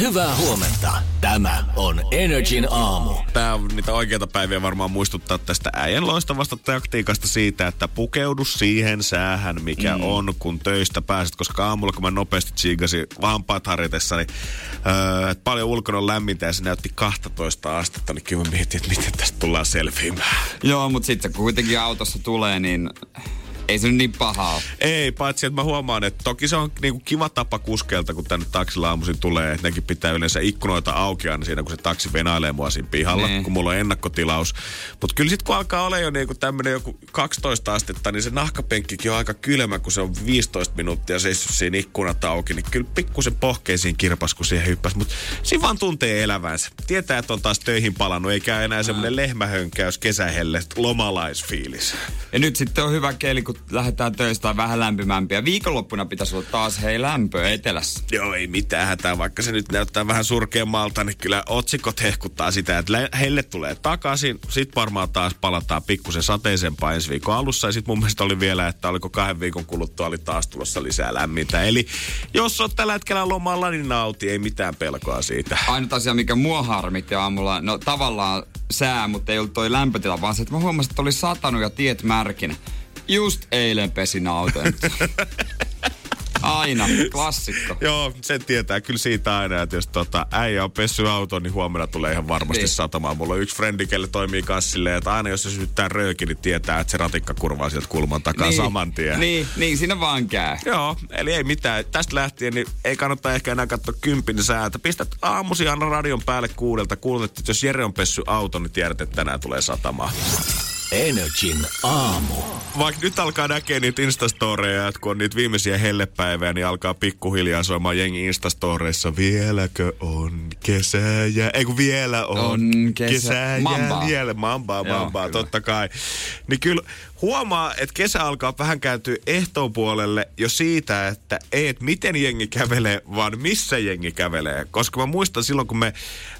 Hyvää huomenta. Tämä on Energin aamu. Tää on niitä oikeita päiviä varmaan muistuttaa tästä äijän loistavasta taktiikasta siitä, että pukeudu siihen säähän, mikä mm. on, kun töistä pääset. Koska aamulla, kun mä nopeasti tsiikasin vampaat harjoitessa, niin öö, paljon ulkona on lämmintä ja se näytti 12 astetta, niin kyllä mä mietin, että miten tästä tullaan selviämään. Joo, mutta sitten kun kuitenkin autossa tulee, niin ei se nyt niin pahaa Ei, paitsi että mä huomaan, että toki se on niinku kiva tapa kuskelta, kun tänne taksilla aamuisin tulee, että nekin pitää yleensä ikkunoita auki aina siinä, kun se taksi venailee mua siinä pihalla, Niin. kun mulla on ennakkotilaus. Mutta kyllä sitten kun alkaa olla jo niinku tämmönen joku 12 astetta, niin se nahkapenkkikin on aika kylmä, kun se on 15 minuuttia seissyt siinä ikkunat auki, niin kyllä pikkusen pohkeisiin kirpas, kun siihen hyppäs. Mutta siinä vaan tuntee elävänsä. Tietää, että on taas töihin palannut, eikä enää semmoinen lehmähönkäys kesähelle, lomalaisfiilis. Ja nyt sitten on hyvä keli, kun lähdetään töistä on vähän lämpimämpiä. Viikonloppuna pitäisi olla taas hei lämpöä etelässä. Joo, ei mitään hätää, vaikka se nyt näyttää vähän surkeammalta, niin kyllä otsikot hehkuttaa sitä, että heille tulee takaisin. Sitten varmaan taas palataan pikkusen sateisempaa ensi viikon alussa. Ja sitten mun mielestä oli vielä, että oliko kahden viikon kuluttua oli taas tulossa lisää lämmintä. Eli jos oot tällä hetkellä lomalla, niin nauti, ei mitään pelkoa siitä. Ainut asia, mikä mua harmitti aamulla, no tavallaan sää, mutta ei ollut toi lämpötila, vaan se, että mä huomasin, että oli satanut ja tiet märkinä. Just eilen pesin auton. Aina, klassikko. Joo, sen tietää kyllä siitä aina, että jos tota, äijä on pessy auton, niin huomenna tulee ihan varmasti Niin. satamaan. Mulla on yksi frendi, kelle toimii kanssa silleen, että aina jos se sytyttää röökin, niin tietää, että se ratikka kurvaa sieltä kulman takaa niin, saman tien. Niin, niin, siinä vaan käy. Joo, eli ei mitään. Tästä lähtien niin ei kannata ehkä enää katsoa kympin säätä. Pistät aamusi aina radion päälle kuudelta. Kuulet, että jos Jere on pessy auton, niin tiedät, että tänään tulee satamaan. Energin aamu. Vaikka nyt alkaa näkeä niitä instastoreja, että kun on niitä viimeisiä hellepäivää, niin alkaa pikkuhiljaa soimaan jengi instastoreissa. Vieläkö on kesä ja... Ei kun vielä on, On kesä- kesä Mambaa. jäljellä. Mambaa, Joo, mambaa, kyllä. totta kai. Niin kyllä huomaa, että kesä alkaa vähän kääntyä ehtoon puolelle jo siitä, että ei, että miten jengi kävelee, vaan missä jengi kävelee. Koska mä muistan silloin, kun me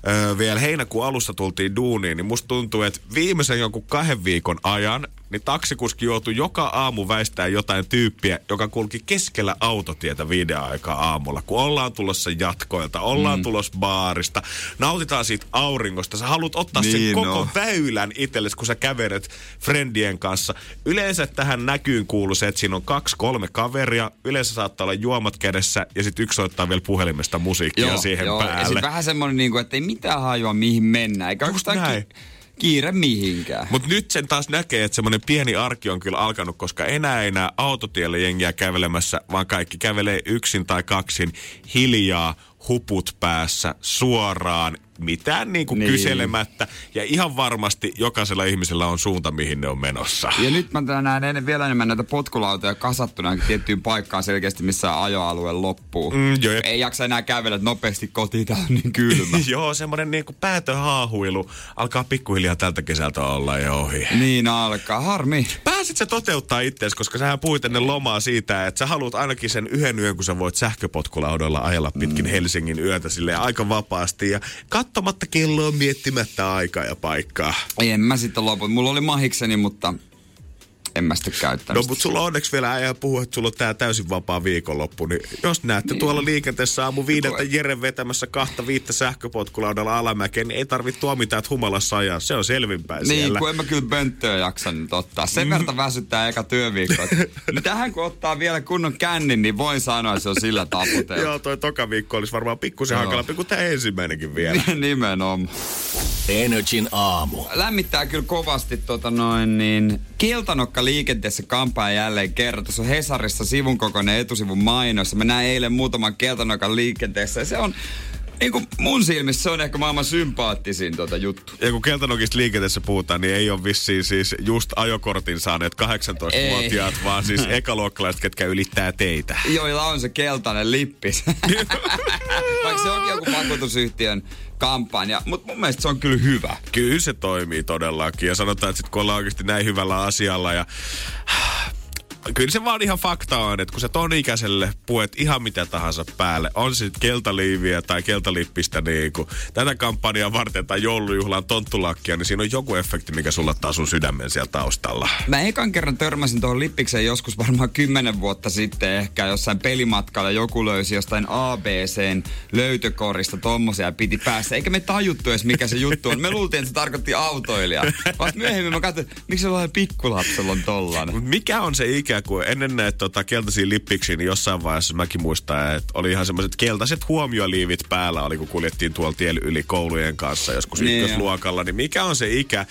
ö, vielä heinäkuun alussa tultiin duuniin, niin musta tuntuu, että viimeisen jonkun kahden viikon ajan niin taksikuski joutui joka aamu väistää jotain tyyppiä, joka kulki keskellä autotietä viiden aikaa aamulla. Kun ollaan tulossa jatkoilta, ollaan mm. tulossa baarista, nautitaan siitä auringosta. Sä haluat ottaa sen Niin koko on. väylän itsellesi, kun sä kävelet friendien kanssa. Yleensä tähän näkyyn kuuluu se, että siinä on kaksi, kolme kaveria. Yleensä saattaa olla juomat kädessä ja sitten yksi soittaa vielä puhelimesta musiikkia siihen joo. Ja päälle. sit vähän semmonen niinku, että ei mitään hajua mihin mennään. Eikä Just oikeastaan näin. ki- kiire mihinkään. Mutta nyt sen taas näkee, että semmoinen pieni arki on kyllä alkanut, koska enää enää autotielle jengiä kävelemässä, vaan kaikki kävelee yksin tai kaksin hiljaa, huput päässä, suoraan, mitään niinku Niin. kyselemättä. Ja ihan varmasti jokaisella ihmisellä on suunta, mihin ne on menossa. Ja nyt mä näen ennen, vielä enemmän näitä potkulautoja kasattuna tiettyyn paikkaan selkeästi, missä ajoalue loppuu. Mm, ja- Ei jaksa enää kävellä nopeasti kotiin, tää on niin kylmä. Joo, semmoinen niinku päätöhaahuilu alkaa pikkuhiljaa tältä kesältä olla jo ohi. niin alkaa, harmi. Pääsit sä toteuttaa itseäsi, koska sähän puhuit ennen lomaa siitä, että sä haluat ainakin sen yhden yön, kun sä voit sähköpotkulaudoilla ajella pitkin mm. Helsingin yötä silleen aika vapaasti ja katsomatta kelloa miettimättä aikaa ja paikkaa. Ei, en mä sitten loput. Mulla oli mahikseni, mutta en mä sitä käyttänyt. No, mutta sulla on onneksi vielä äijä puhua, että sulla on tää täysin vapaa viikonloppu, niin jos näette tuolla liikenteessä aamu viideltä Jere vetämässä kahta viittä sähköpotkulaudalla alamäkeen, niin ei tarvitse tuomita, että humalassa ajaa. Se on selvinpäin Niin, siellä. kun en mä kyllä pönttöä jaksa nyt ottaa. Sen verran väsyttää eka työviikko. Niin Tähän kun ottaa vielä kunnon kännin, niin voin sanoa, että se on sillä taputeltu. Joo, toi toka viikko olisi varmaan pikkusen Joo. hankalampi kuin tämä ensimmäinenkin vielä. Nimenomaan. Energin aamu. Lämmittää kyllä kovasti tota noin niin. Kiltanokka liikenteessä kampaa jälleen kerran. Tuossa on Hesarissa sivun kokoinen etusivun mainos. Mä näin eilen muutaman keltanokan liikenteessä ja se on niin kuin mun silmissä se on ehkä maailman sympaattisin tota juttu. Ja kun keltanokista liikenteessä puhutaan, niin ei ole vissiin siis just ajokortin saaneet 18-vuotiaat, vaan siis ekaluokkalaiset, ketkä ylittää teitä. Joilla on se keltainen lippis. Vaikka se onkin joku vakuutusyhtiön kampanja. Mutta mun mielestä se on kyllä hyvä. Kyllä se toimii todellakin. Ja sanotaan, että sit kun ollaan oikeasti näin hyvällä asialla ja kyllä se vaan ihan fakta on, että kun se ton ikäiselle puet ihan mitä tahansa päälle, on se keltaliiviä tai keltalippistä niin kuin, tätä kampanjaa varten tai joulujuhlaan tonttulakkia, niin siinä on joku efekti, mikä sulla taas sun sydämen siellä taustalla. Mä ekan kerran törmäsin tuohon lippikseen joskus varmaan kymmenen vuotta sitten ehkä jossain pelimatkalla joku löysi jostain ABCn löytökorista tommosia ja piti päässä. Eikä me tajuttu edes mikä se juttu on. Me luultiin, että se tarkoitti autoilijaa. Vasta myöhemmin mä katsoin, miksi sellainen pikkulapsella on tollanen. Mikä on se ikä, kun ennen näitä tota, keltaisia lippiksiä, niin jossain vaiheessa mäkin muistan, että oli ihan semmoiset keltaiset huomioliivit päällä, oli kun kuljettiin tuolla tiellä yli koulujen kanssa joskus niin ykkösluokalla. Niin mikä on se ikä,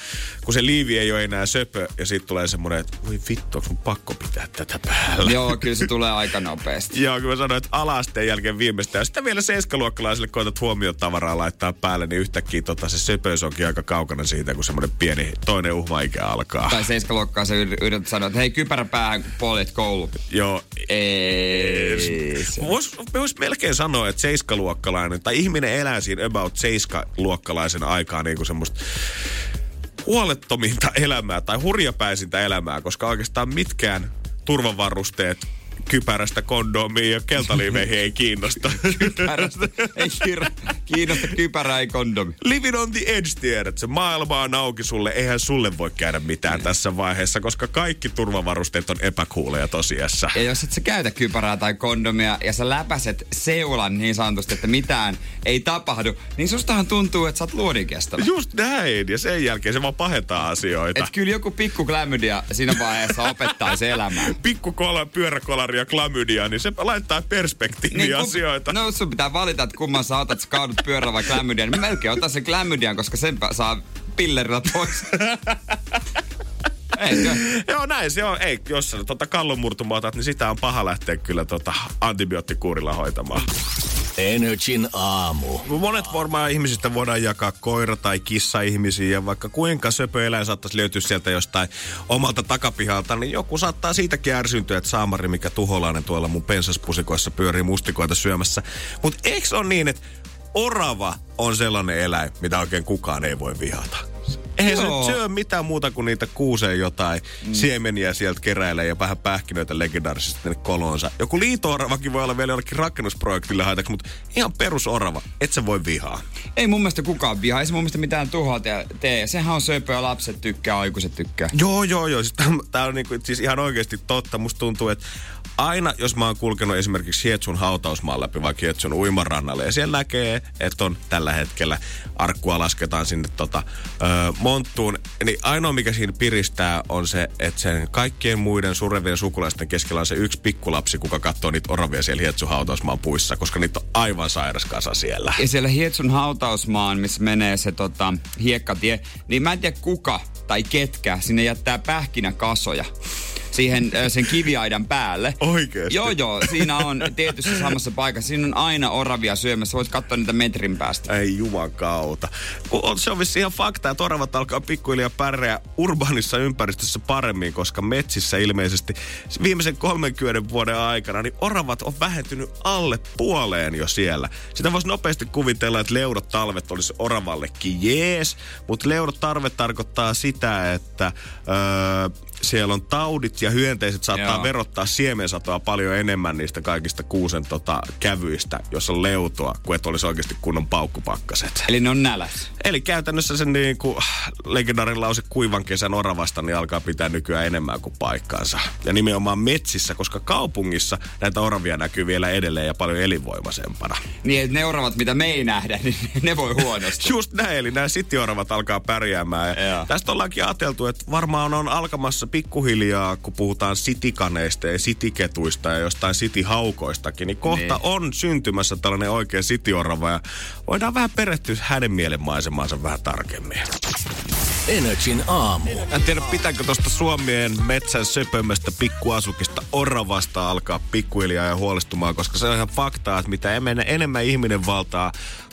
kun se liivi ei ole enää söpö ja sitten tulee semmoinen, että voi vittu, onko mun pakko pitää tätä päällä? Joo, kyllä se tulee aika nopeasti. Joo, kun mä sanoin, että alasteen jälkeen viimeistään. Sitten vielä seiskaluokkalaisille koetat huomiotavaraa laittaa päälle, niin yhtäkkiä tota, se söpöys onkin aika kaukana siitä, kun semmoinen pieni toinen uhmaikä alkaa. Tai seiskaluokkaa se yrität sanoa, että hei kypärä päähän, kun poljet koulu. Joo. Ei. Vois, vois melkein sanoa, että seiskaluokkalainen, tai ihminen elää siinä about seiskaluokkalaisen aikaa niin kuin semmoista huolettominta elämää tai hurjapäisintä elämää, koska oikeastaan mitkään turvavarusteet kypärästä kondomiin ja keltaliiveihin ei kiinnosta. kypärästä ei kir- kiinnosta kypärä ei kondomi. Living on the edge, tiedät. Se maailma on auki sulle. Eihän sulle voi käydä mitään mm. tässä vaiheessa, koska kaikki turvavarusteet on epäkuuleja tosiassa. Ja jos et sä käytä kypärää tai kondomia ja sä läpäset seulan niin sanotusti, että mitään ei tapahdu, niin sustahan tuntuu, että sä oot luodinkestävä. Just näin. Ja sen jälkeen se vaan pahentaa asioita. Et kyllä joku pikku klamydia siinä vaiheessa opettaisi elämään. pikku kola, pyöräkolari ja klamydia, niin se laittaa perspektiiviin niin, asioita. No sun pitää valita, että kumman sä otat, vai klamydia. Niin melkein ota se klamydian, koska sen saa pillerillä pois. Eikö? Joo, näin se on. Ei, jos sä tota kallonmurtumaa otat, niin sitä on paha lähteä kyllä tota antibioottikuurilla hoitamaan. Energin aamu. Monet varmaan ihmisistä voidaan jakaa koira- tai kissa-ihmisiä ja vaikka kuinka söpö eläin saattaisi löytyä sieltä jostain omalta takapihalta, niin joku saattaa siitäkin ärsyntyä, että saamari, mikä tuholainen tuolla mun pensaspusikoissa pyörii mustikoita syömässä. Mutta eikö on niin, että orava on sellainen eläin, mitä oikein kukaan ei voi vihata? Eihän se nyt syö mitään muuta kuin niitä kuuseen jotain mm. siemeniä sieltä keräilee ja vähän pähkinöitä legendaarisesti tänne kolonsa. Joku liito-oravakin voi olla vielä jollekin rakennusprojektille haitaksi, mutta ihan perusorava, et sä voi vihaa. Ei mun mielestä kukaan vihaa, ei se mun mielestä mitään tuhoa tee. Sehän on söpöä, lapset tykkää, aikuiset tykkää. Joo, joo, joo. Siis tää on niinku, siis ihan oikeasti totta. Musta tuntuu, että aina, jos mä oon kulkenut esimerkiksi Hietsun hautausmaan läpi vai Hietsun uimarannalle, ja siellä näkee, että on tällä hetkellä arkkua lasketaan sinne tota, ö, monttuun, niin ainoa mikä siinä piristää on se, että sen kaikkien muiden surevien sukulaisten keskellä on se yksi pikkulapsi, kuka katsoo niitä oravia siellä Hietsun hautausmaan puissa, koska niitä on aivan sairas kasa siellä. Ja siellä Hietsun hautausmaan, missä menee se tota, hiekkatie, niin mä en tiedä kuka tai ketkä sinne jättää pähkinäkasoja siihen sen kiviaidan päälle. Oikeesti? Joo, joo. Siinä on tietyssä samassa paikassa. Siinä on aina oravia syömässä. Voit katsoa niitä metrin päästä. Ei juman kautta. Se on vissi ihan fakta, että oravat alkaa pikkuhiljaa pärjää urbaanissa ympäristössä paremmin, koska metsissä ilmeisesti viimeisen 30 vuoden aikana niin oravat on vähentynyt alle puoleen jo siellä. Sitä voisi nopeasti kuvitella, että leudot talvet olisi oravallekin jees, mutta leudot tarve tarkoittaa sitä, että öö, siellä on taudit ja hyönteiset saattaa Joo. verottaa siemensatoa paljon enemmän niistä kaikista kuusen tota, kävyistä, jos on leutoa, kuin että olisi oikeasti kunnon paukkupakkaset. Eli ne on näläs. Eli käytännössä sen niin kuin legendaarin lause kuivan kesän oravasta niin alkaa pitää nykyään enemmän kuin paikkaansa. Ja nimenomaan metsissä, koska kaupungissa näitä oravia näkyy vielä edelleen ja paljon elinvoimaisempana. Niin, että ne oravat, mitä me ei nähdä, niin ne voi huonosti. Just näin, eli nämä sitioravat alkaa pärjäämään. Ja tästä ollaankin ajateltu, että varmaan on alkamassa pikkuhiljaa, kun puhutaan sitikaneista ja sitiketuista ja jostain sitihaukoistakin, niin kohta niin. on syntymässä tällainen oikea sitiorava ja voidaan vähän perehtyä hänen mielenmaisemaansa vähän tarkemmin. Energin aamu. En tiedä, pitääkö tuosta Suomien metsän söpömmästä pikkuasukista oravasta alkaa pikkuhiljaa ja huolestumaan, koska se on ihan faktaa, että mitä enemmän ihminen valtaa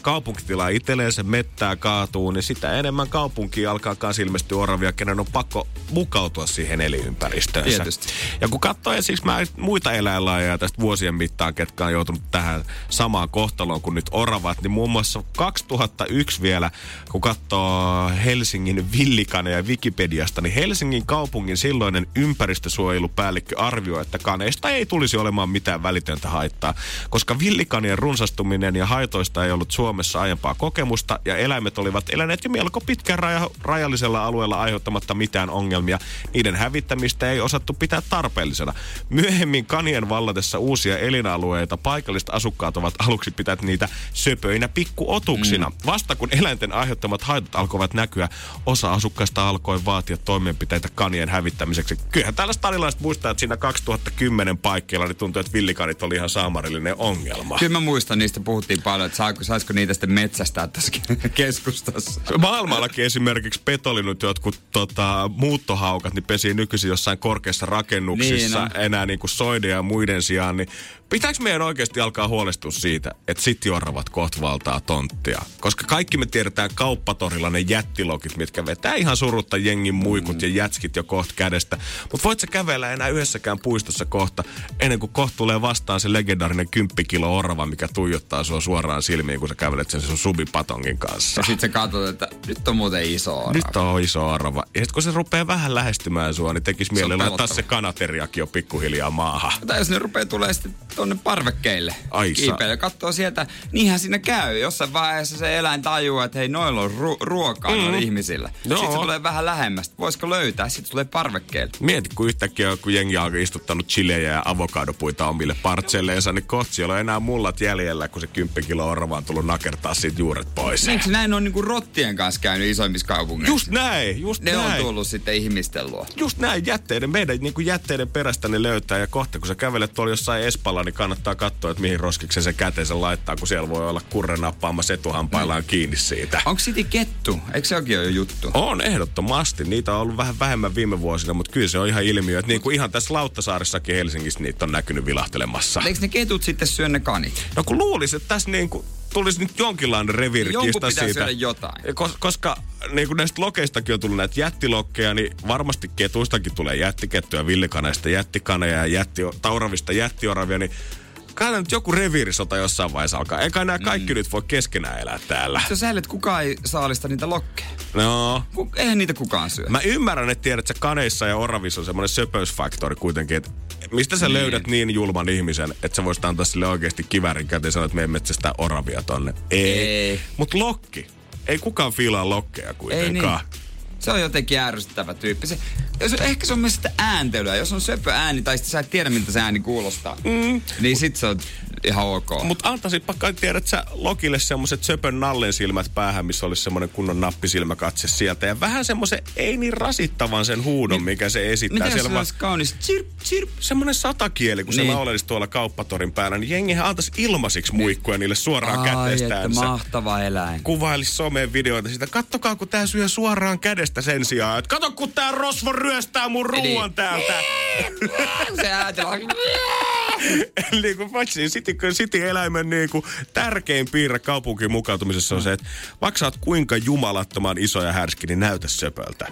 kaupunkitilaa itselleen, se mettää kaatuu, niin sitä enemmän kaupunkiin alkaa myös ilmestyä oravia, kenen on pakko mukautua siihen elinympäristöönsä. Tietysti. Ja kun katsoo esimerkiksi mä muita eläinlajeja tästä vuosien mittaan, ketkä on joutunut tähän samaan kohtaloon kuin nyt oravat, niin muun muassa 2001 vielä, kun katsoo Helsingin villikaneja Wikipediasta, niin Helsingin kaupungin silloinen ympäristösuojelupäällikkö arvioi, että kaneista ei tulisi olemaan mitään välitöntä haittaa, koska villikanien runsastuminen ja haitoista ei ollut Suomessa aiempaa kokemusta ja eläimet olivat eläneet jo melko pitkään raja- rajallisella alueella aiheuttamatta mitään ongelmia. Niiden hävittämistä ei osattu pitää tarpeellisena. Myöhemmin kanien vallatessa uusia elinalueita paikalliset asukkaat ovat aluksi pitäneet niitä söpöinä pikkuotuksina. Mm. Vasta kun eläinten aiheuttamat haitat alkoivat näkyä, osa asukkaista alkoi vaatia toimenpiteitä kanien hävittämiseksi. Kyllähän tällaista tarinalaista muistaa, että siinä 2010 paikkeilla niin tuntui, että villikanit oli ihan saamarillinen ongelma. Kyllä mä muistan, niistä puhuttiin paljon, että saako, saisiko niitä sitten metsästää tässä keskustassa. Maailmallakin esimerkiksi petolinut jotkut tota, muuttohaukat, niin pesii nykyisin jossain korkeissa rakennuksissa Niin on. enää niin kuin soiden ja muiden sijaan, niin pitääkö meidän oikeasti alkaa huolestua siitä, että sitjoravat kohta valtaa tonttia? Koska kaikki me tiedetään kauppatorilla ne jättilokit, mitkä vetää ihan surutta jengin muikut mm. ja jätskit jo kohta kädestä. Mutta voit sä kävellä enää yhdessäkään puistossa kohta, ennen kuin kohta tulee vastaan se legendaarinen 10 kilo orava, mikä tuijottaa sua suoraan silmiin, kun sä kävelet sen sun subipatongin kanssa. Ja sit sä katsot, että nyt on muuten iso orava. Nyt on iso arva. Ja sit kun se rupeaa vähän lähestymään sua, niin tekis mieli laittaa se kanateriakin jo pikkuhiljaa maahan. Tai jos ne rupeaa tulee sitten tonne parvekkeille Ai kiipeille ja katsoo sieltä, niinhän siinä käy. Jossain vaiheessa se eläin tajuaa, että hei, noilla on ru- ruokaa mm. noilla ihmisillä. Joo. Sitten se tulee vähän lähemmästä. Voisiko löytää? Sitten tulee parvekkeelle. Mieti, kun yhtäkkiä joku jengi alkaa istuttanut chilejä ja avokadopuita omille partselleensa, niin kohta siellä on enää mullat jäljellä, kun se 10 kilo orava on tullut nakertaa siitä juuret pois. Miksi näin on niinku rottien kanssa käynyt isoimmissa kaupungeissa? Just näin, just ne näin. on tullut sitten ihmisten luo. Just näin, jätteiden, meidän niin kuin jätteiden perästä ne löytää ja kohta kun sä kävelet tuolla jossain espalla, niin kannattaa katsoa, että mihin roskiksen se käteensä laittaa, kun siellä voi olla kurre nappaamassa etuhampaillaan kiinni siitä. Onko City kettu? Eikö se olekin jo juttu? On ehdottomasti. Niitä on ollut vähän vähemmän viime vuosina, mutta kyllä se on ihan ilmiö. Että niin kuin ihan tässä Lauttasaaressakin Helsingissä niitä on näkynyt vilahtelemassa. Eikö ne ketut sitten syö ne kanit? No kun luulisi, että tässä niin kuin tulisi nyt jonkinlainen pitää siitä. jotain. Kos, koska niin kuin näistä lokeistakin on tullut näitä jättilokkeja, niin varmasti ketuistakin tulee jättikettuja, villikaneista jättikaneja ja jätti, tauravista jättioravia, niin kai nyt joku reviirisota jossain vaiheessa alkaa. Eikä nämä kaikki mm. nyt voi keskenään elää täällä. Sä säilet, kukaan ei saalista niitä lokkeja. No, Ku- Eihän niitä kukaan syö. Mä ymmärrän, että tiedät, että kaneissa ja oravissa on semmoinen söpöysfaktori kuitenkin, että mistä sä Niin. löydät niin julman ihmisen, että sä voisit antaa sille oikeasti kivärin käteen ja sanoa, että me emme metsästää oravia tonne. Ei. Ei. Mut lokki. Ei kukaan fiilaa lokkeja Ei kuitenkaan. niin. Se on jotenkin ärsyttävä tyyppi. Se, jos, ehkä se on myös sitä ääntelyä. Jos on söpö ääni tai sitten sä et tiedä, miltä se ääni kuulostaa, mm. niin sit se on ihan ok. Mutta antaisinpa kai tiedät sä Lokille semmoset söpön nallen silmät päähän, missä olisi semmoinen kunnon nappisilmäkatse sieltä. Ja vähän semmoisen ei niin rasittavan sen huudon, mikä se esittää. Mitä Siellä se olisi kaunis? Chirp, chirp. semmoinen satakieli, kun niin. Se laulelisi tuolla kauppatorin päällä, niin jengihän antaisi ilmaisiksi muikkuja niille suoraan Ai, että mahtava eläin. kuvailisi someen videoita siitä. Kattokaa, kun tää syö suoraan kädestä sen sijaan. Että kato, kun tää rosvo ryöstää mun ruuan Niin. täältä. se äätellä. Eli kun paitsi City, City-eläimen niin kuin tärkein piirre kaupunkiin mukautumisessa on se, että oot kuinka jumalattoman iso ja härski, niin näytä söpöltä.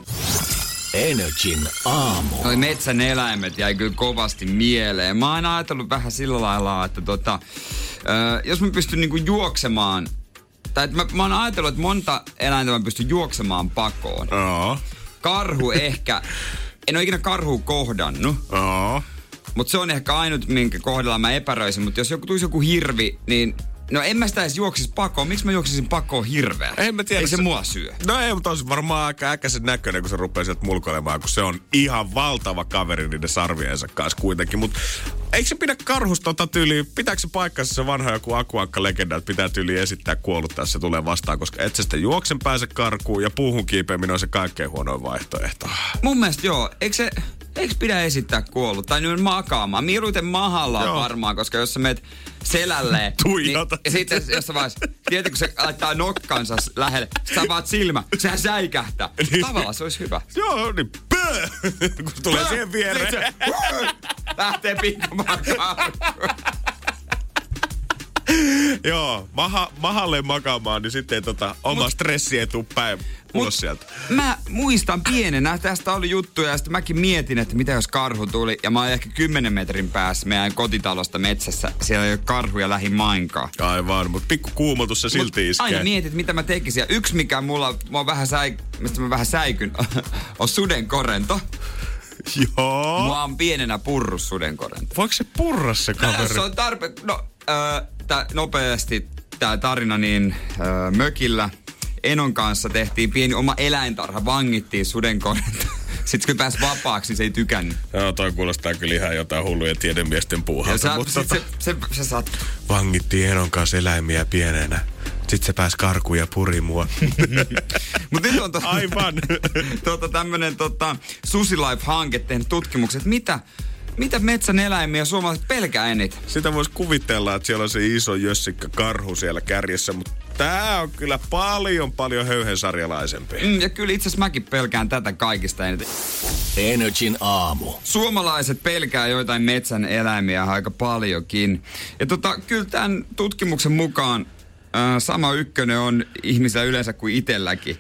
Energin aamu. Noi metsän eläimet jäi kyllä kovasti mieleen. Mä oon aina ajatellut vähän sillä lailla, että tota, ö, jos mä pystyn niinku juoksemaan, tai että mä, mä oon ajatellut, että monta eläintä mä pystyn juoksemaan pakoon. Oo, Karhu ehkä, en ole ikinä karhua kohdannut, oo. Mutta se on ehkä ainut, minkä kohdalla mä epäröisin. Mutta jos joku tulisi joku hirvi, niin no en mä sitä edes juoksisi pakoon. Miksi mä juoksisin pakoon hirveä? En mä tiedä, Ei se se- mua syö. No ei, mutta olisi varmaan aika äkäisen näköinen, kun se rupeaa sieltä mulkoilemaan, kun se on ihan valtava kaveri niiden sarviensa kanssa kuitenkin. Mutta eikö se pidä karhusta tota tyyliä, pitääkö se paikkansa se vanha joku akuankka legenda, että pitää tyyli esittää kuollutta, jos se tulee vastaan, koska et sä sitä juoksen pääse karkuun ja puuhun kiipeäminen on se kaikkein huonoin vaihtoehto. Mun mielestä joo. Eikö se, eikö pidä esittää kuollut? Tai nyt makaamaan. Mieluiten mahalla Joo. varmaan, koska jos sä meet selälleen. Tuijotat. Niin, ja sitten jossain vaiheessa, tiedätkö, kun se laittaa nokkansa lähelle, sä avaat silmä, sehän säikähtää. Niin. Tavallaan se olisi hyvä. Joo, niin pöö, kun tulee siihen viereen. Sitten se lähtee pinkomaan karkuun. Joo, maha, mahalle makaamaan, niin sitten ei tota, oma Mut, stressi ei tuu päin ulos sieltä. Mä muistan pienenä, tästä oli juttuja ja sitten mäkin mietin, että mitä jos karhu tuli. Ja mä olin ehkä 10 metrin päässä meidän kotitalosta metsässä. Siellä ei ole karhuja lähimainkaan. Aivan, mutta pikku kuumotus se silti mut iskee. Aina mietit, mitä mä tekisin. Ja yksi, mikä mulla, mä vähän säik, mistä mä vähän säikyn, on sudenkorento. Joo. Mua on pienenä purrus sudenkorento. Voiko se purra se kaveri? Se on tarpe... No, äh, tää, nopeasti tämä tarina niin äh, mökillä Enon kanssa tehtiin pieni oma eläintarha, vangittiin sudenkorento. Sitten kun pääsi vapaaksi, niin se ei tykännyt. Joo, toi kuulostaa kyllä ihan jotain hulluja tiedemiesten puuhalta. mutta se, tota, se, se, se saat... Vangittiin Enon kanssa eläimiä pienenä. Sitten se pääsi karkuun ja puri mua. Mutta nyt on to, Aivan. tota, tämmönen tota, Susilife-hanke tehnyt tutkimukset, mitä mitä metsän eläimiä suomalaiset pelkää eniten? Sitä voisi kuvitella, että siellä on se iso jössikkä karhu siellä kärjessä, mutta tää on kyllä paljon, paljon höyhensarjalaisempi. Mm, ja kyllä itse asiassa mäkin pelkään tätä kaikista eniten. Energin aamu. Suomalaiset pelkää joitain metsän eläimiä aika paljonkin. Ja tota, kyllä tämän tutkimuksen mukaan äh, sama ykkönen on ihmisillä yleensä kuin itselläkin.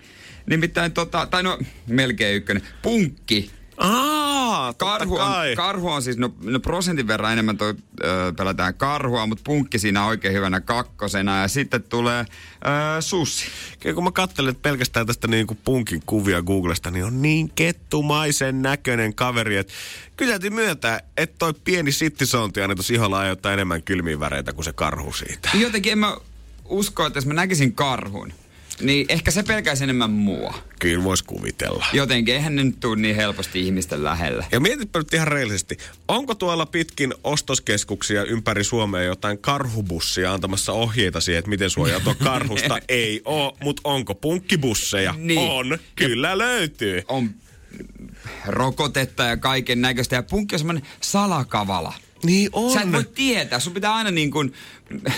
Nimittäin tota, tai no melkein ykkönen, punkki Aa, karhu on, karhu on siis, no, no prosentin verran enemmän toi, ö, pelätään karhua, mutta punkki siinä on oikein hyvänä kakkosena. Ja sitten tulee ö, sussi. Kyllä kun mä katselen pelkästään tästä niin kuin punkin kuvia Googlesta, niin on niin kettumaisen näköinen kaveri, että kyllä täytyy myöntää, että toi pieni sittisonti aina tuossa iholla aiheuttaa enemmän kylmiä väreitä kuin se karhu siitä. Jotenkin en mä usko, että jos mä näkisin karhun, niin ehkä se pelkäisi enemmän mua. Kyllä voisi kuvitella. Jotenkin, eihän ne nyt tule niin helposti ihmisten lähelle. Ja mietitpä nyt ihan reilisesti, onko tuolla pitkin ostoskeskuksia ympäri Suomea jotain karhubussia antamassa ohjeita siihen, että miten suojautua karhusta? Ei oo, mutta onko punkkibusseja? Niin. On, kyllä ja löytyy. On rokotetta ja kaiken näköistä. Ja punkki on semmoinen salakavala. Niin on. Sä et voi tietää. Sun pitää aina niin kuin,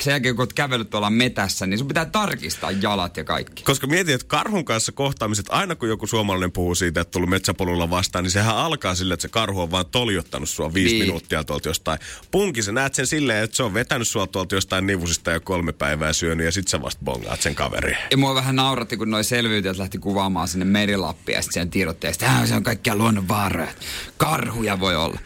sen jälkeen kun oot kävellyt tuolla metässä, niin sun pitää tarkistaa jalat ja kaikki. Koska mietin, että karhun kanssa kohtaamiset, aina kun joku suomalainen puhuu siitä, että tullut metsäpolulla vastaan, niin sehän alkaa sillä, että se karhu on vaan toljottanut sua viisi niin. minuuttia tuolta jostain. Punki, sä näet sen silleen, että se on vetänyt sua tuolta jostain nivusista jo kolme päivää syönyt ja sit sä vasta bongaat sen kaveri. Ja mua vähän nauratti, kun noi selviytyjät lähti kuvaamaan sinne Merilappia ja sitten sen tiedotteesta, että se on kaikkia luonnonvaaroja. Karhuja voi olla.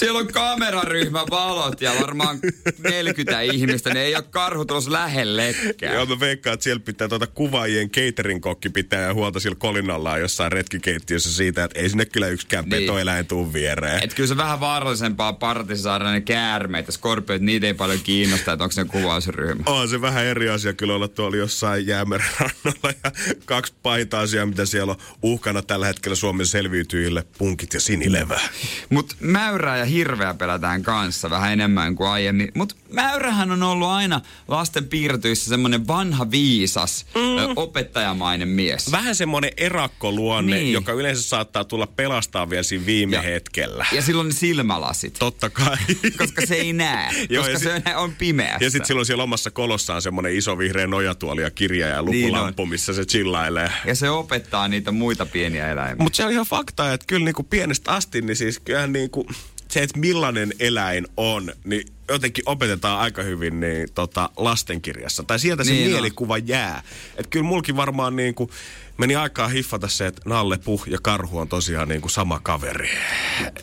Siellä on kameraryhmä valot ja varmaan 40 ihmistä. Ne ei ole karhu tuossa lähellekään. Joo, mä veikkaan, että siellä pitää tuota kuvaajien catering kokki pitää huolta sillä kolinallaan jossain retkikeittiössä siitä, että ei sinne kyllä yksikään niin. petoeläin tuu viereen. Et kyllä se vähän vaarallisempaa partissa saada ne käärmeet ja skorpiot, niitä ei paljon kiinnosta, että onko se kuvausryhmä. On se vähän eri asia kyllä olla tuolla jossain jäämeren rannalla ja kaksi pahinta asiaa, mitä siellä on uhkana tällä hetkellä Suomen selviytyjille, punkit ja sinilevä. Mut mäyrää ja hirveä pelätään kanssa vähän enemmän kuin aiemmin. Mutta mäyrähän on ollut aina lasten piirtyissä semmoinen vanha viisas, mm. opettajamainen mies. Vähän semmoinen erakkoluonne, niin. joka yleensä saattaa tulla pelastaa vielä siinä viime ja, hetkellä. Ja silloin ne silmälasit. Totta kai. koska se ei näe, Joo, koska sit, se on pimeä. Ja sitten silloin siellä omassa kolossaan semmoinen iso vihreä nojatuoli ja kirja ja lukulamppu, niin missä se chillailee. Ja se opettaa niitä muita pieniä eläimiä. Mutta se on ihan fakta, että kyllä niinku pienestä asti, niin siis kyllähän niinku se, että millainen eläin on, niin jotenkin opetetaan aika hyvin niin, tota, lastenkirjassa. Tai sieltä se niin mielikuva on. jää. Että kyllä mulkin varmaan niin kuin, meni aikaa hiffata se, että Nalle Puh ja Karhu on tosiaan niin kuin sama kaveri.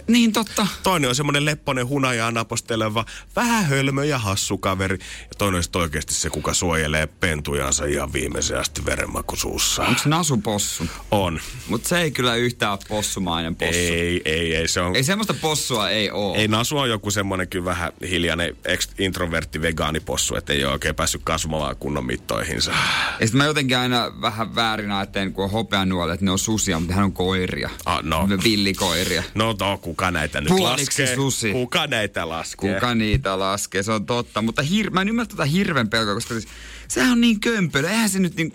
Niin totta. Toinen on semmoinen lepponen hunajaa naposteleva, vähän hölmö ja hassu kaveri. Ja toinen on oikeasti se, kuka suojelee pentujansa ihan viimeisen asti verenmaku suussa. Onko se Nasu possu? On. Mutta se ei kyllä yhtään ole possumainen possu. Ei, ei, ei. Se on... Ei semmoista possua ei ole. Ei, Nasu on joku semmoinen kyllä vähän hiljainen introvertti vegaanipossu, että ei ole oikein päässyt kasvamaan kunnon mittoihinsa. Ja sitten mä jotenkin aina vähän väärin ajattelen usein, kun on hopeanuolet, että ne on susia, mutta hän on koiria. Ah, no. Villikoiria. No, no kuka näitä nyt Puoliksi laskee? susi. Kuka näitä laskee? Kuka niitä laskee, se on totta. Mutta hir- mä en ymmärrä tätä hirven pelkoa, koska siis, sehän on niin kömpelö. Eihän se nyt niin...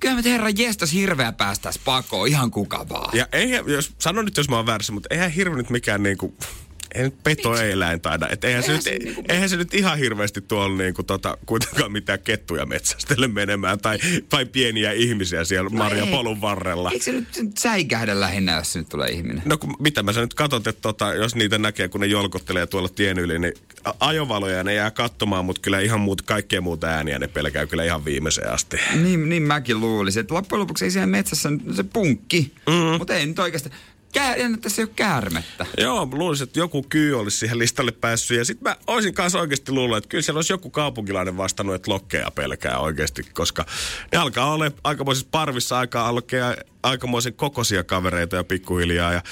Kyllä me herra jestas hirveä päästäis pakoon, ihan kuka vaan. Ja eihän, jos, sano nyt jos mä oon väärässä, mutta eihän hirve nyt mikään niinku ei nyt peto ei eläin taida. Et eihän, eihän, se, se nyt, niinku... eihän se nyt ihan hirveästi tuolla niinku tota, kuitenkaan mitään kettuja metsästele menemään tai, tai pieniä ihmisiä siellä no Marja polun varrella. Eikö se nyt säikähdä lähinnä, jos se nyt tulee ihminen? No kun, mitä mä sä nyt katsot, että tota, jos niitä näkee, kun ne jolkottelee tuolla tien yli, niin ajovaloja ne jää katsomaan, mutta kyllä ihan muut, kaikkea muuta ääniä ne pelkää kyllä ihan viimeiseen asti. Niin, niin mäkin luulisin, että loppujen lopuksi ei siellä metsässä se punkki, mm. mutta ei nyt oikeasti. Kää, jännä, että se ei ole käärmettä. Joo, mä luulisin, että joku kyy olisi siihen listalle päässyt. Ja sitten mä olisin kanssa oikeasti luullut, että kyllä siellä olisi joku kaupunkilainen vastannut, että lokkeja pelkää oikeasti, koska ne alkaa olla aikamoisissa parvissa, aikaa alkea aikamoisen kokoisia kavereita ja pikkuhiljaa. Ja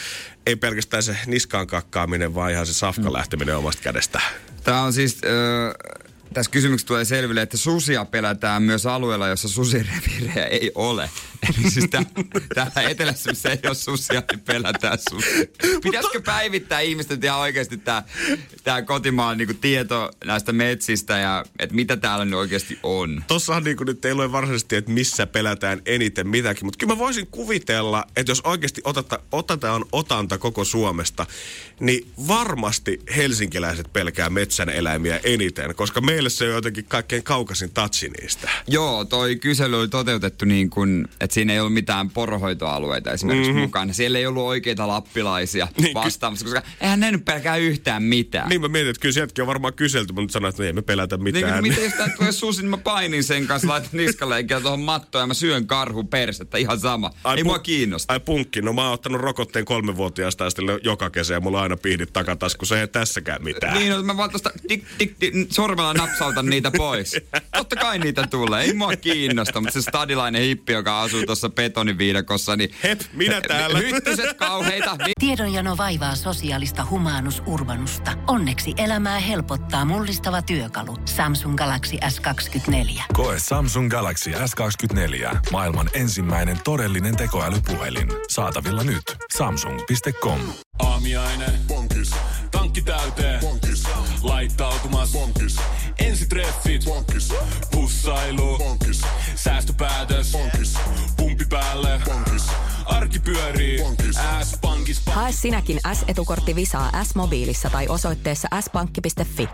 ei pelkästään se niskaan kakkaaminen, vaan ihan se safka lähteminen omasta kädestä. Tämä on siis, äh, tässä kysymyksessä tulee selville, että susia pelätään myös alueella, jossa susireviirejä ei ole. Eli siis tää, täällä etelässä, missä ei ole susia, niin pelätään susia. Pitäisikö päivittää ihmisten ihan oikeasti tämä, tämä kotimaan niin tieto näistä metsistä ja että mitä täällä nyt oikeasti on? Tossahan niin nyt ei ole varsinaisesti, että missä pelätään eniten mitäkin, mutta kyllä mä voisin kuvitella, että jos oikeasti otata, otetaan otanta koko Suomesta, niin varmasti helsinkiläiset pelkää metsän eläimiä eniten, koska meille se on jotenkin kaikkein kaukaisin tatsi niistä. Joo, toi kysely oli toteutettu niin kuin, että siinä ei ollut mitään porohoitoalueita esimerkiksi mm-hmm. mukana. Siellä ei ollut oikeita lappilaisia Niin, niin, vastaamassa, koska eihän ne nyt pelkää yhtään mitään. Niin mä mietin, että kyllä sieltäkin on varmaan kyselty, mutta sanoin, että ei me pelätä Niin, mitään. kuin, miten jos tää tulee susi, niin mä painin sen kanssa, laitan niskaleikiä tuohon mattoon ja mä syön karhu persettä, ihan sama. Ai, ei pu- mua kiinnosta. Ai punkki, no mä oon ottanut rokotteen kolmevuotiaasta asti joka kesä ja mulla on aina pihdit takataskussa, ei tässäkään mitään. Niin, no, mä vaan tosta tik, tik, tik, sormella napsautan niitä pois. Totta kai niitä tulee, ei mua kiinnosta, mutta se stadilainen hippi, joka asuu tuossa betoniviidakossa, niin... Hep, minä täällä. Hyttyset kauheita. Tiedonjano vaivaa sosiaalista humanus urbanusta. Onneksi elämää helpottaa mullistava työkalu. Samsung Galaxy S24. Koe Samsung Galaxy S24. Maailman ensimmäinen todellinen tekoälypuhelin. Saatavilla nyt. Samsung.com. Aamiaine. Bonkis. Tankki täyteen. Bonkis. Laittautumas. Bonkis. Ensitreffit. Bonkis. Pussailu. Bonkis. Säästöpäätös. Bonkis. Päälle. Bonkis. Arki pyörii. S-pankis. Hae sinäkin S-etukortti Visaa S-mobiilissa tai osoitteessa s-pankki.fi.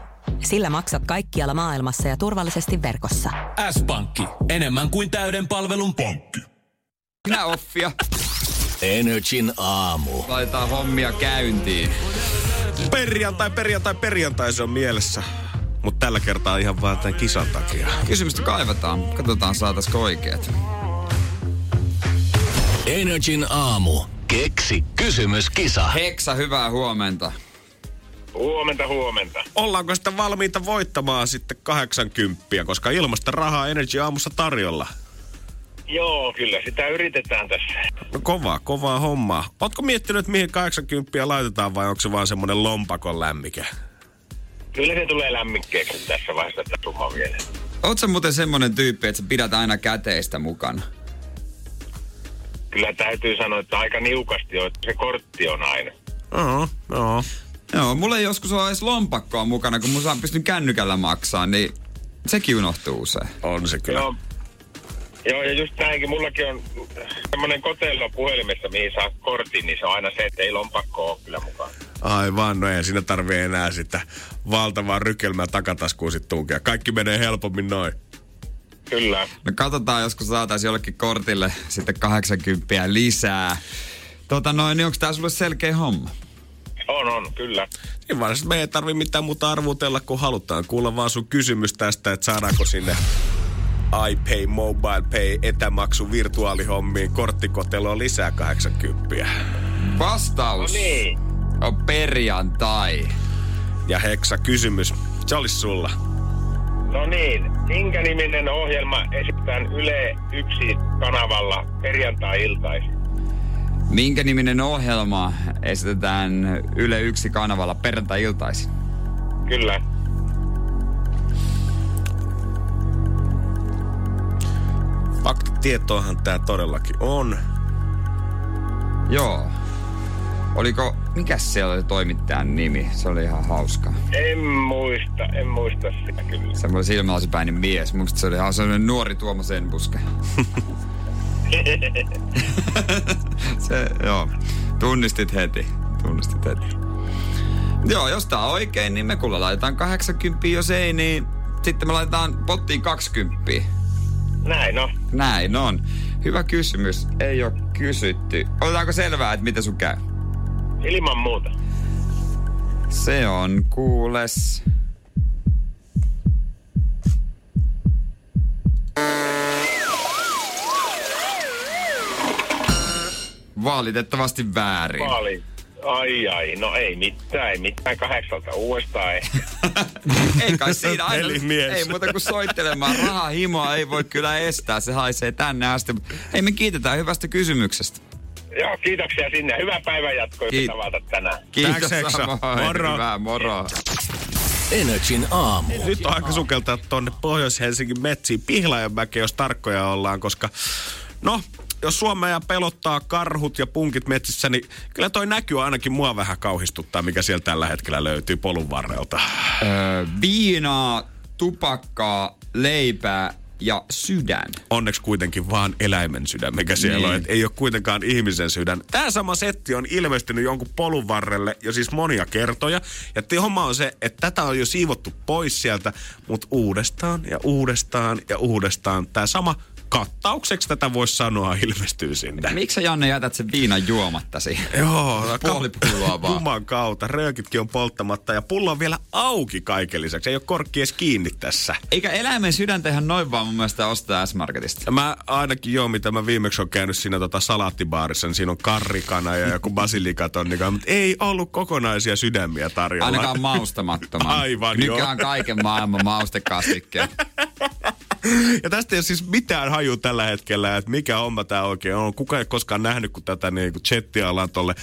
Sillä maksat kaikkialla maailmassa ja turvallisesti verkossa. S-pankki. Enemmän kuin täyden palvelun pankki. Minä offia. Energin aamu. Laitetaan hommia käyntiin. Perjantai, perjantai, perjantai se on mielessä. Mutta tällä kertaa ihan vaan tämän kisan takia. Kysymystä kaivataan. Katsotaan saataisiko oikeet. Energin aamu. Keksi kysymyskisa. Heksa, hyvää huomenta. Huomenta, huomenta. Ollaanko sitten valmiita voittamaan sitten 80, koska ilmasta rahaa Energy aamussa tarjolla? Joo, kyllä sitä yritetään tässä. No kovaa, kovaa hommaa. Ootko miettinyt, että mihin 80 laitetaan vai onko se vaan semmonen lompakon lämmike? Kyllä se tulee lämmikkeeksi tässä vaiheessa tätä summaa vielä. Oot sä muuten semmonen tyyppi, että sä pidät aina käteistä mukana? Kyllä täytyy sanoa, että aika niukasti on, että se kortti on aina. Joo, joo. Joo, mulla ei joskus ole edes lompakkoa mukana, kun mun saa pystyn kännykällä maksaa, niin sekin unohtuu usein. On se kyllä. Joo. Joo, ja just näinkin, mullakin on semmoinen kotello puhelimessa, mihin saa kortin, niin se on aina se, että ei lompakko ole kyllä mukaan. Aivan, no ei siinä tarvii enää sitä valtavaa rykelmää takataskuun sit tunkea. Kaikki menee helpommin noin. Kyllä. No katsotaan, joskus saataisiin jollekin kortille sitten 80 lisää. Tota noin, niin onko tää sulle selkeä homma? On, on, kyllä. Siinä vaiheessa me ei tarvi mitään muuta arvutella, kun halutaan kuulla vaan sun kysymys tästä, että saadaanko sinne iPay, Mobile Pay, etämaksu virtuaalihommiin, korttikoteloon lisää 80. Vastaus No niin. on perjantai. Ja Heksa, kysymys, se olisi sulla. No niin, minkä niminen ohjelma esitetään Yle Yksi kanavalla perjantai-iltaisin? Minkä niminen ohjelma esitetään Yle Yksi kanavalla perjantai-iltaisin? Kyllä. Faktatietoahan tää todellakin on. Joo. Oliko, mikä se oli toimittajan nimi? Se oli ihan hauska. En muista, en muista sitä kyllä. Semmoinen silmälaisipäinen mies. Musta se oli ihan sellainen nuori Tuomas Enbuske. se, joo. Tunnistit heti. Tunnistit heti. Joo, jos tää on oikein, niin me kuule laitetaan 80, jos ei, niin sitten me laitetaan pottiin 20. Näin on. Näin on. Hyvä kysymys. Ei ole kysytty. Otetaanko selvää, että miten sun käy? Ilman muuta. Se on kuules. Valitettavasti väärin. Vaali. Ai ai, no ei mitään, ei mitään kahdeksalta uudestaan ei kai siinä aina, ei muuta kuin soittelemaan. Rahahimoa ei voi kyllä estää, se haisee tänne asti. Hei me kiitetään hyvästä kysymyksestä. Joo, kiitoksia sinne. Hyvää päivän jatkoa, Kiit- tavata tänään. Kiitos samoin. Moro. Hyvää moro. Energin aamu. Nyt on aika sukeltaa tonne Pohjois-Helsingin metsiin Pihlajanmäkeen, jos tarkkoja ollaan, koska no, jos Suomea pelottaa karhut ja punkit metsissä, niin kyllä toi näkyy ainakin mua vähän kauhistuttaa, mikä siellä tällä hetkellä löytyy polun varrelta. Öö, viinaa, tupakkaa, leipää ja sydän. Onneksi kuitenkin vaan eläimen sydän, mikä siellä Niin. on. Et ei ole kuitenkaan ihmisen sydän. Tämä sama setti on ilmestynyt jonkun polun varrelle jo siis monia kertoja. Ja homma on se, että tätä on jo siivottu pois sieltä, mutta uudestaan ja uudestaan ja uudestaan. Tämä sama kattaukseksi tätä voisi sanoa ilmestyy sinne. Miksi sä, Janne jätät sen viinan juomatta siihen? Joo, Puoli pulloa vaan. Juman kautta. Röökitkin on polttamatta ja pullo on vielä auki kaiken lisäksi. Ei ole korkki edes kiinni tässä. Eikä eläimen sydäntä ihan noin vaan mun mielestä ostaa S-Marketista. Mä ainakin joo, mitä mä viimeksi on käynyt siinä tota salaattibaarissa, niin siinä on karrikana ja joku basilikatonnika, mutta ei ollut kokonaisia sydämiä tarjolla. Ainakaan maustamattoman. Aivan, Mikä joo. on kaiken maailman maustekastikkeet. Ja tästä ei ole siis mitään haju tällä hetkellä, että mikä homma tämä oikein on. Kuka ei koskaan nähnyt, kun tätä niin kuin chattia ollaan tolle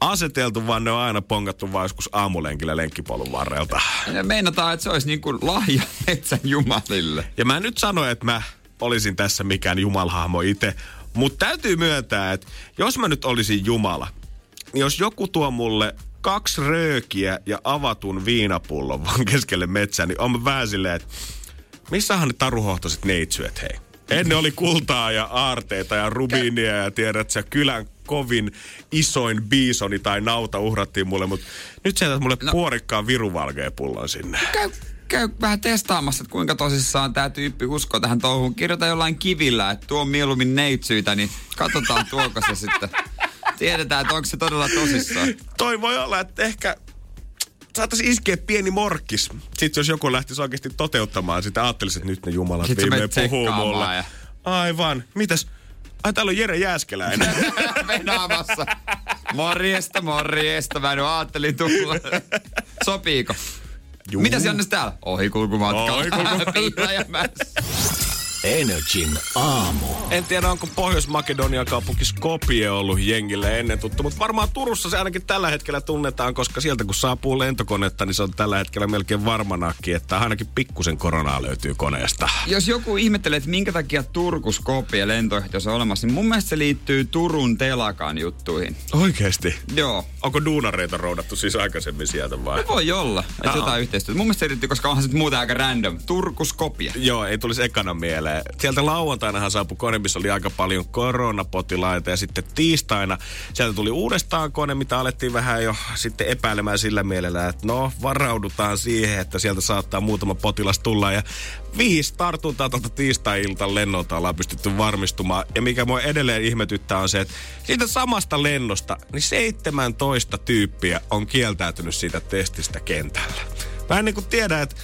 aseteltu, vaan ne on aina pongattu vaan joskus aamulenkillä lenkkipolun varrelta. Ja meinataan, että se olisi niin kuin lahja metsän jumalille. Ja mä nyt sano, että mä olisin tässä mikään jumalhahmo itse, mutta täytyy myöntää, että jos mä nyt olisin Jumala, niin jos joku tuo mulle kaksi röökiä ja avatun viinapullon vaan keskelle metsää, niin on mä vähän silleen, että missähän ne taruhohtoiset neitsyet, hei? Ennen oli kultaa ja aarteita ja rubiinia ja tiedät sä, kylän kovin isoin biisoni tai nauta uhrattiin mulle, mutta nyt sieltä mulle no. puorikkaan viruvalgeepullon sinne. Käy, käy vähän testaamassa, että kuinka tosissaan tämä tyyppi uskoo tähän touhuun. Kirjoita jollain kivillä, että tuo on mieluummin neitsyitä, niin katsotaan tuoko se sitten. Tiedetään, että onko se todella tosissaan. toi voi olla, että ehkä saattaisi iskeä pieni morkkis. Sitten jos joku lähtisi oikeasti toteuttamaan sitä, ajattelisin, että nyt ne jumalat Sitten viimein puhuu mulle. ja- Aivan. Mitäs? Ai täällä on Jere Jääskeläinen. Venaamassa. Morjesta, morjesta. Mä nyt ajattelin tulla. Sopiiko? Juu. Mitäs Jannes täällä? Ohikulkumatka. Ohikulkumatka. Energin aamu. En tiedä, onko Pohjois-Makedonian kaupunki Skopje ollut jengille ennen tuttu, mutta varmaan Turussa se ainakin tällä hetkellä tunnetaan, koska sieltä kun saapuu lentokonetta, niin se on tällä hetkellä melkein varmanakin, että ainakin pikkusen koronaa löytyy koneesta. Jos joku ihmettelee, että minkä takia Turku Skopje lentoyhteys on olemassa, niin mun mielestä se liittyy Turun telakan juttuihin. Oikeesti? Joo. Onko duunareita roudattu siis aikaisemmin sieltä vai? No voi olla, että jotain yhteistyötä. Mun mielestä se liittyy, koska onhan se muuten aika random. Turku Skopje. Joo, ei tulisi ekana mieleen. Sieltä lauantainahan saapui kone, missä oli aika paljon koronapotilaita ja sitten tiistaina sieltä tuli uudestaan kone, mitä alettiin vähän jo sitten epäilemään sillä mielellä, että no varaudutaan siihen, että sieltä saattaa muutama potilas tulla ja viisi tartuntaa tuolta tiistai-iltan lennolta ollaan pystytty varmistumaan. Ja mikä mua edelleen ihmetyttää on se, että siitä samasta lennosta niin 17 tyyppiä on kieltäytynyt siitä testistä kentällä. En niin kuin tiedä, että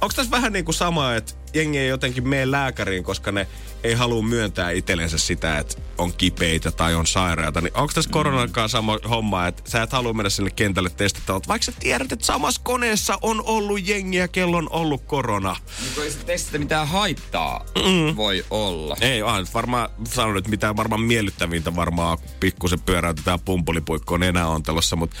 Onko tässä vähän niin kuin sama, että jengi ei jotenkin mene lääkäriin, koska ne ei halua myöntää itsellensä sitä, että on kipeitä tai on sairaita. Niin onko tässä koronakaan sama homma, että sä et halua mennä sinne kentälle testataan, vaikka sä tiedät, että samassa koneessa on ollut jengiä, kello on ollut korona. Niin ei se testistä mitään haittaa mm. voi olla. Ei, onhan nyt varmaan sanonut, että mitään varmaan miellyttävintä varmaan pikkusen pyöräytetään pumpulipuikkoon enää ontelossa, mutta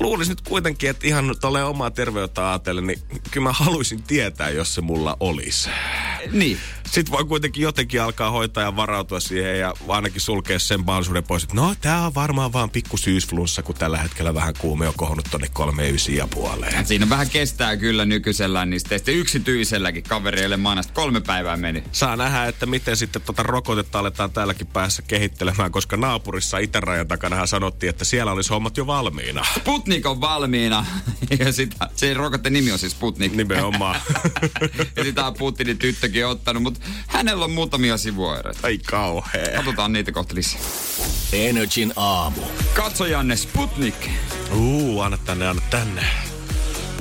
luulisin nyt kuitenkin, että ihan tuolle omaa terveyttä ajatellen, niin kyllä mä haluaisin tietää, jos se mulla olisi. Niin. Sitten voi kuitenkin jotenkin alkaa hoitaa ja varautua siihen ja ainakin sulkea sen mahdollisuuden pois, että no tää on varmaan vaan pikku syysflunssa, kun tällä hetkellä vähän kuume on kohonnut tonne kolme ysiä ja puoleen. Siinä vähän kestää kyllä nykyisellään niistä teistä. Yksityiselläkin kavereille maanasta kolme päivää meni. Saa nähdä, että miten sitten tota rokotetta aletaan täälläkin päässä kehittelemään, koska naapurissa itärajan takana sanottiin, että siellä olisi hommat jo valmiina. Sputnik on valmiina. Ja sitä, se rokotte nimi on siis Sputnik. Nimenomaan. ja sitä on Putinin tyttökin ottanut, mutta hänellä on muutamia sivuoireita. Ai kauhea. Katsotaan niitä kohta lisää. Energin aamu. Katso Janne, Sputnik. Uu, anna tänne, anna tänne.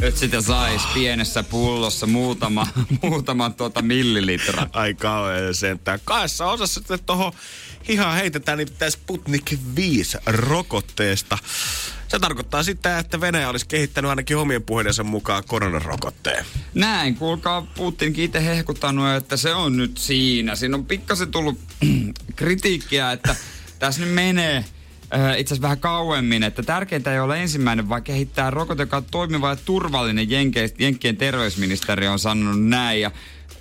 Nyt sitä sais pienessä pullossa muutama, muutama tuota millilitra. Ai kauhean sentään. Kahdessa osassa sitten tuohon hihaan heitetään niin Sputnik 5 rokotteesta. Se tarkoittaa sitä, että Venäjä olisi kehittänyt ainakin omien puheidensa mukaan koronarokotteen. Näin, kuulkaa Putinkin itse hehkuttanut, että se on nyt siinä. Siinä on pikkasen tullut kritiikkiä, että tässä nyt menee äh, itse asiassa vähän kauemmin, että tärkeintä ei ole ensimmäinen, vaan kehittää rokote, joka on toimiva ja turvallinen. Jenkeistä, Jenkkien terveysministeri on sanonut näin. Ja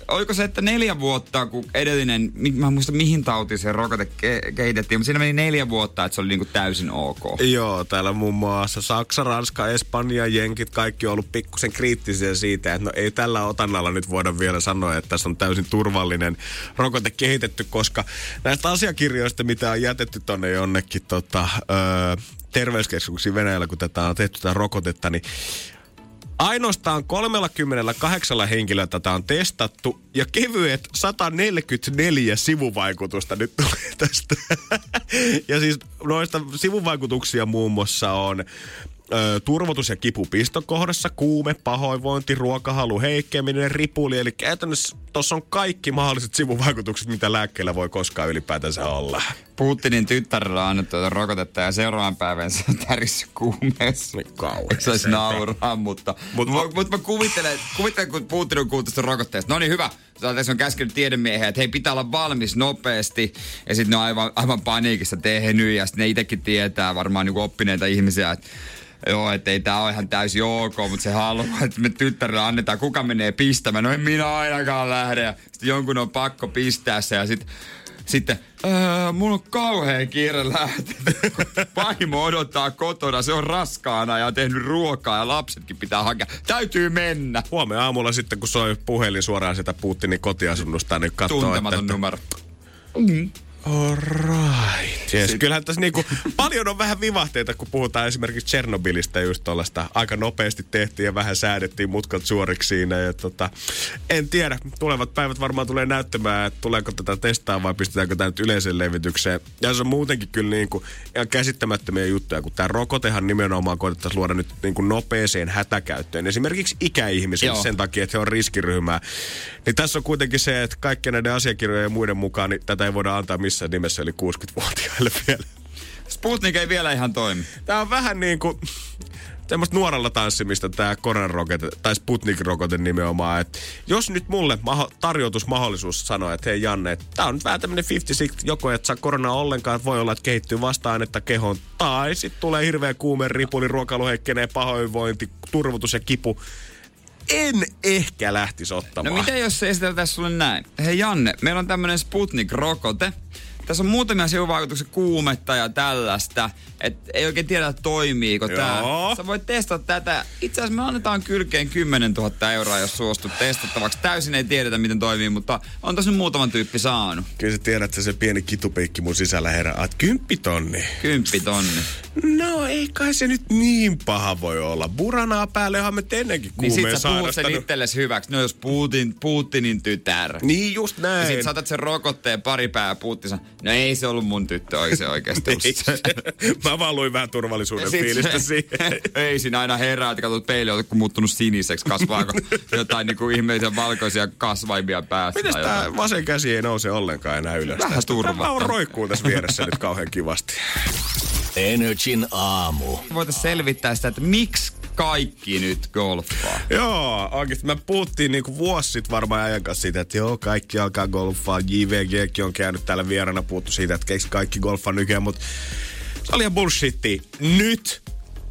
oliko se, että neljä vuotta, kun edellinen, mä en muista mihin tautiin se rokote ke- kehitettiin, mutta siinä meni neljä vuotta, että se oli niinku täysin ok. Joo, täällä muun muassa Saksa, Ranska, Espanja, Jenkit, kaikki on ollut pikkusen kriittisiä siitä, että no ei tällä otannalla nyt voida vielä sanoa, että tässä on täysin turvallinen rokote kehitetty, koska näistä asiakirjoista, mitä on jätetty tonne jonnekin tota, öö, terveyskeskuksiin Venäjällä, kun tätä on tehty tätä rokotetta, niin Ainoastaan 38 henkilöä tätä on testattu ja kevyet 144 sivuvaikutusta nyt tulee tästä. ja siis noista sivuvaikutuksia muun muassa on ö, turvotus ja kipu pistokohdassa, kuume, pahoinvointi, ruokahalu, heikkeminen, ripuli. Eli käytännössä tuossa on kaikki mahdolliset sivuvaikutukset, mitä lääkkeellä voi koskaan ylipäätänsä olla. Putinin tyttärellä on annettu tuota rokotetta ja seuraavan päivän se on tärissä kuumeessa. Niin kauan. Se olisi nauraa, mutta, Mut- mutta, mutta mä kuvittelen, kuvittelen, kun Putin on tästä rokotteesta. No niin, hyvä. Tässä on käskenyt tiedemiehiä, että hei, pitää olla valmis nopeasti. Ja sitten ne on aivan, aivan paniikissa tehnyt ja sitten ne itsekin tietää varmaan niin oppineita ihmisiä, että Joo, että ei tää ole ihan täysin ok, mutta se haluaa, että me tyttärelle annetaan, kuka menee pistämään. No en minä ainakaan lähde. Ja sitten jonkun on pakko pistää se ja sitten sitten, öö, mulla on kauhean kiire lähteä. Vaimo odottaa kotona, se on raskaana ja on tehnyt ruokaa ja lapsetkin pitää hakea. Täytyy mennä. Huomenna aamulla sitten, kun soi puhelin suoraan sitä Putinin kotiasunnosta, niin katsoo, Tuntematon että... numero. Alright. Yes, kyllähän tässä niinku, paljon on vähän vivahteita, kun puhutaan esimerkiksi Tchernobylistä just tuollaista. Aika nopeasti tehtiin ja vähän säädettiin mutkat suoriksi siinä. Ja tota, en tiedä, tulevat päivät varmaan tulee näyttämään, että tuleeko tätä testaa vai pistetäänkö tämä nyt yleiseen levitykseen. Ja se on muutenkin kyllä niinku ihan käsittämättömiä juttuja, kun tämä rokotehan nimenomaan koetettaisiin luoda nyt niinku nopeeseen hätäkäyttöön. Esimerkiksi ikäihmisille Joo. sen takia, että he on riskiryhmää. Niin tässä on kuitenkin se, että kaikkien näiden asiakirjojen ja muiden mukaan, niin tätä ei voida antaa missään nimessä yli 60-vuotiaille vielä. Sputnik ei vielä ihan toimi. Tämä on vähän niin kuin semmoista nuoralla tanssimista tämä koronarokote, tai Sputnik-rokote nimenomaan. Et jos nyt mulle maho- tarjoutusmahdollisuus sanoa, että hei Janne, tämä on nyt vähän tämmöinen 50 joko et saa koronaa ollenkaan, että voi olla, että kehittyy vasta-ainetta kehoon, tai sitten tulee hirveä kuume, ripuli, ruokailu heikkenee, pahoinvointi, turvotus ja kipu. En ehkä lähtisi ottamaan. No mitä jos se esiteltäisiin sulle näin? Hei Janne, meillä on tämmönen Sputnik-rokote. Tässä on muutamia sivuvaikutuksia, kuumetta ja tällaista. Että ei oikein tiedä, toimiiko. Joo. Sä voit testata tätä. Itse asiassa me annetaan kylkeen 10 000 euroa, jos suostut testattavaksi. Täysin ei tiedetä, miten toimii, mutta on tässä muutaman tyyppi saanut. Kyllä sä tiedät, että se pieni kitupeikki mun sisällä herää. Että kymppitonni. No ei kai se nyt niin paha voi olla. Buranaa päälle onhan me ennenkin Niin sit kuumeen sä puhut sen itsellesi hyväksi. No jos Putin, Putinin tytär. Niin just Ja näin. sit saatat sen rokotteen pari pää ja Putin no ei se ollut mun tyttö, ei se oikeasti ollut se. Mä vaan luin vähän turvallisuuden Ja sit fiilistä se- siihen. ei siinä aina herää, että katsot peiliä, oletko muuttunut siniseksi, kasvaako jotain niinku ihmeisiä valkoisia kasvaimia päässä. Mites tää vasen käsi ei nouse ollenkaan enää ylös? Vähän turvaa. Tää vaan roikkuu tässä vieressä nyt kauhean kivasti. Energin aamu. Voitaisiin selvittää sitä, että miksi kaikki nyt golfaa. Joo, oikeesti me puhuttiin niinku vuosi sitten varmaan ajan kanssa siitä, että joo, kaikki alkaa golfaa. JVGkin on käynyt täällä vieraana puhuttu siitä, että kaikki golfaa nykyään, mutta se oli ihan bullshitti. Nyt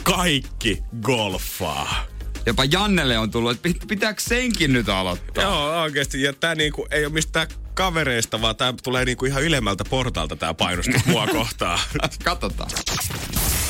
kaikki golfaa. Jopa Jannelle on tullut, että pit- pitääkö senkin nyt aloittaa? Joo, oikeesti. Ja tää niinku ei ole mistään kavereista, vaan tää tulee niinku ihan ylemmältä portaalta tää painostus mua kohtaan. Katsotaan.